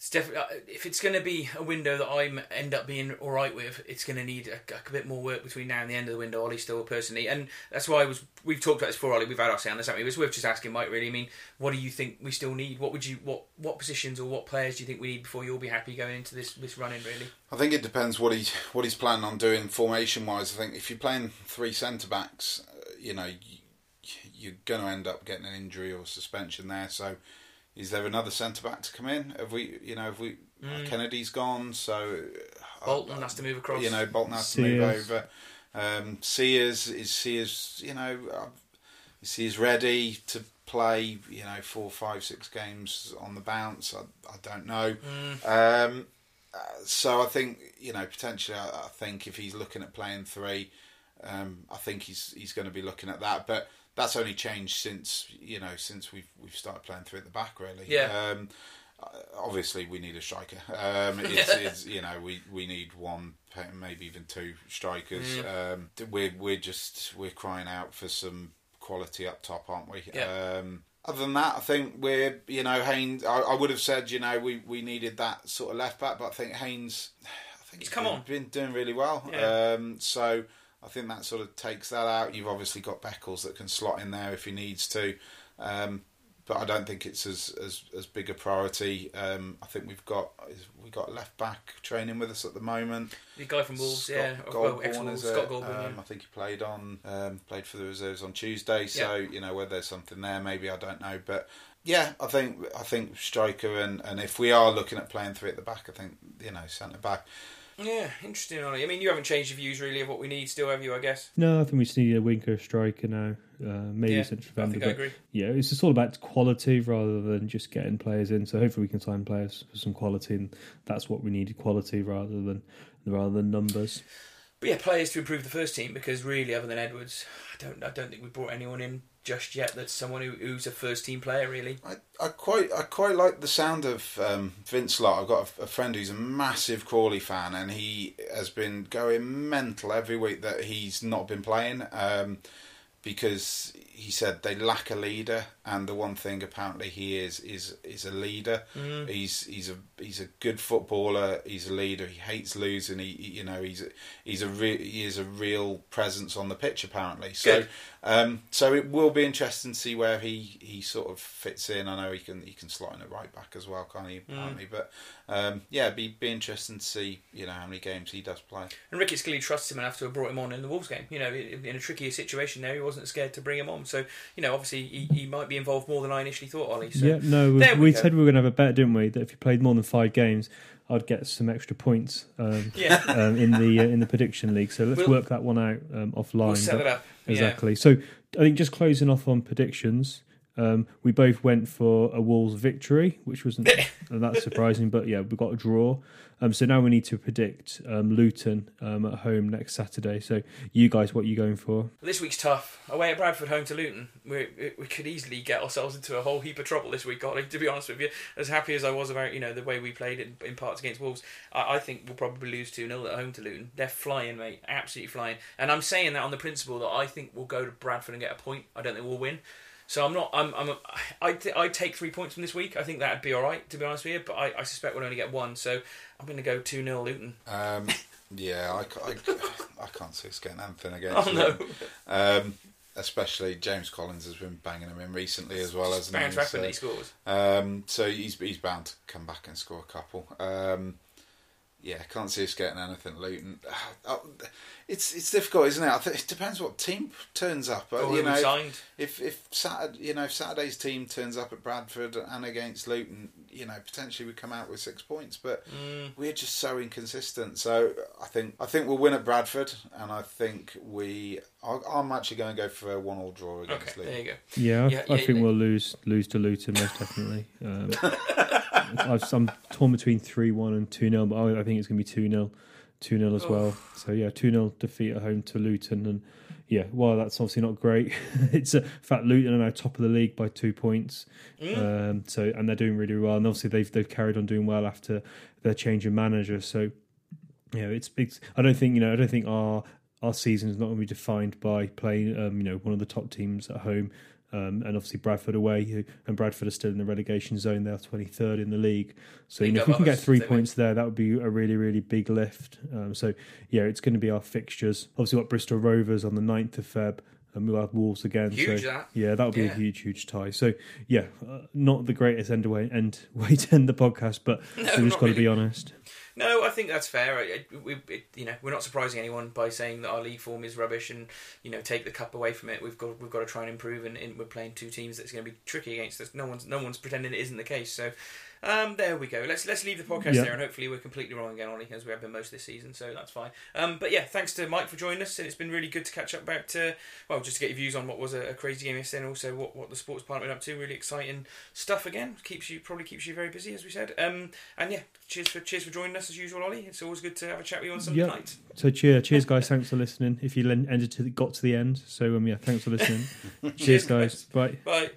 It's definitely uh, if it's going to be a window that I end up being all right with, it's going to need a, a, bit more work between now and the end of the window. Ollie still personally, and that's why I was. We've talked about this before, Ollie. We've had our say on this, haven't we? It's worth just asking Mike. Really, I mean, what do you think we still need? What would you what what positions or what players do you think we need before you'll be happy going into this this running? Really, I think it depends what he what he's planning on doing formation wise. I think if you're playing three centre backs, you know. You, you're going to end up getting an injury or suspension there. So, is there another centre back to come in? Have we, you know, have we? Mm. Kennedy's gone, so uh, Bolton uh, has to move across. You know, Bolton has Sears. to move over. Um, Sears is Sears, you know, uh, Sears ready to play. You know, four, five, six games on the bounce. I, I don't know. Mm. Um, uh, so I think you know potentially. I, I, think if he's looking at playing three, um, I think he's he's going to be looking at that. But that's only changed since you know since we've we've started playing three at the back. Really, yeah. Um, obviously, we need a striker. Um, it's, it's, you know we we need one, maybe even two strikers. Mm. Um, we're we're just we're crying out for some quality up top, aren't we? Yeah. Um, other than that, I think we're you know Haynes. I, I, would have said you know we, we needed that sort of left back, but I think Haynes. I think he's, he's come been, on. been doing really well. Yeah. Um, so I think that sort of takes that out. You've obviously got Beckles that can slot in there if he needs to, um, but I don't think it's as as, as big a priority. Um, I think we've got we got left back training with us at the moment. The guy from Wolves, Scott yeah, Golbourne, well, Scott Golbourne, um, yeah. I think he played on um, played for the reserves on Tuesday. So yeah. you know whether there's something there, maybe I don't know, but. Yeah, I think I think striker and, and if we are looking at playing three at the back, I think you know centre back. Yeah, interesting. I mean, you haven't changed your views really of what we need still, have you? I guess. No, I think we just need a winker striker now. Uh, maybe yeah, central defender. I, think I agree. Yeah, it's just all about quality rather than just getting players in. So hopefully we can sign players for some quality, and that's what we need: quality rather than rather than numbers. But yeah, players to improve the first team because really, other than Edwards, I don't I don't think we brought anyone in just yet that's someone who, who's a first team player really. I, I quite I quite like the sound of um, Vincelot. I've got a, a, friend who's a massive Crawley fan, and he has been going mental every week that he's not been playing. Um, because he said they lack a leader, and the one thing apparently he is is is a leader. Mm. He's he's a he's a good footballer. He's a leader. He hates losing. He, you know he's a, he's a re- he is a real presence on the pitch apparently. So um, so it will be interesting to see where he, he sort of fits in. I know he can he can slot in a right back as well, can't he? Apparently, mm. but um, yeah, be be interesting to see you know how many games he does play. And Ricketts clearly trusts him enough to have brought him on in the Wolves game. You know, in a trickier situation there, he wasn't scared to bring him on. So you know, obviously he, he might be involved more than I initially thought, Ollie. So yeah, no, we, we, we said we were going to have a bet, didn't we? That if you played more than five games, I'd get some extra points um, yeah. um, in the uh, in the prediction league. So let's We'll- work that one out um, offline. We'll set up. Exactly. So I think just closing off on predictions, um, we both went for a Wolves victory, which wasn't that surprising, but yeah, we got a draw. Um, so now we need to predict um, Luton um, at home next Saturday. So you guys, what are you going for? This week's tough. Away at Bradford, home to Luton. We we could easily get ourselves into a whole heap of trouble this week, Ollie. To be honest with you, as happy as I was about you know the way we played in, in parts against Wolves, I, I think we'll probably lose two 0 at home to Luton. They're flying, mate, absolutely flying. And I'm saying that on the principle that I think we'll go to Bradford and get a point. I don't think we'll win. So I'm not. I'm. I'm. I. I take three points from this week. I think that'd be all right, to be honest with you. But I, I suspect we'll only get one. So I'm going to go two 0 Luton. Um, yeah, I, I, I can't see us getting anything against. Oh no. Um, especially James Collins has been banging them in recently as well as Bounce back when he scores. Um, so he's he's bound to come back and score a couple. Um, yeah, can't see us getting anything Luton. Oh, it's it's difficult, isn't it? I think it depends what team turns up. Uh, Or you know, signed. if if Saturday, you know if Saturday's team turns up at Bradford and against Luton, you know potentially we come out with six points, but Mm. we're just so inconsistent. So I think I think we'll win at Bradford, and I think we. I, I'm actually going to go for a one-all draw against Okay, there Luton. you go. Yeah, I, Yeah, I yeah, think yeah. we'll lose lose to Luton most definitely. Um, I've, I'm torn between three one and two 0 but I, I think it's going to be two 0 two 0 as well. So yeah, two 0 defeat at home to Luton, and yeah, while that's obviously not great, it's a in fact Luton are now top of the league by two points. Mm. Um, so and they're doing really well, and obviously they've they've carried on doing well after their change of manager. So you know, it's big. I don't think you know. I don't think our our season is not going to be defined by playing, um, you know, one of the top teams at home. Um, and obviously Bradford away, who, and Bradford are still in the relegation zone. They're 23rd in the league. So you know, if we can get three points there, that would be a really, really big lift. Um, so yeah, it's going to be our fixtures. Obviously, got Bristol Rovers on the 9th of Feb and we'll have Wolves again. Huge so, that. Yeah, that'll be Yeah. a huge, huge tie. So yeah, uh, not the greatest end way end way to end the podcast, but No, we just got to really. be honest. No, I think that's fair. I, I- we, it, you know, we're not surprising anyone by saying that our league form is rubbish, and you know, take the cup away from it. We've got we've got to try and improve, and, and we're playing two teams that's going to be tricky against us. No one's no one's pretending it isn't the case. So, um, there we go. Let's let's leave the podcast Yeah. there, and hopefully we're completely wrong again, Ollie, as we have been most of this season. So that's fine. Um, but yeah, thanks to Mike for joining us, and it's been really good to catch up about uh, well, just to get your views on what was a, a crazy game yesterday, and also what, what the sports department up to. Really exciting stuff again. Keeps you probably keeps you very busy, as we said. Um, and yeah, cheers for cheers for joining us as usual, Ollie. It's always good to have a chat with you on Sunday Yeah. night. So cheer, cheers guys. Thanks for listening. If you ended to the, got to the end, so um, yeah, thanks for listening. cheers guys. Bye. Bye.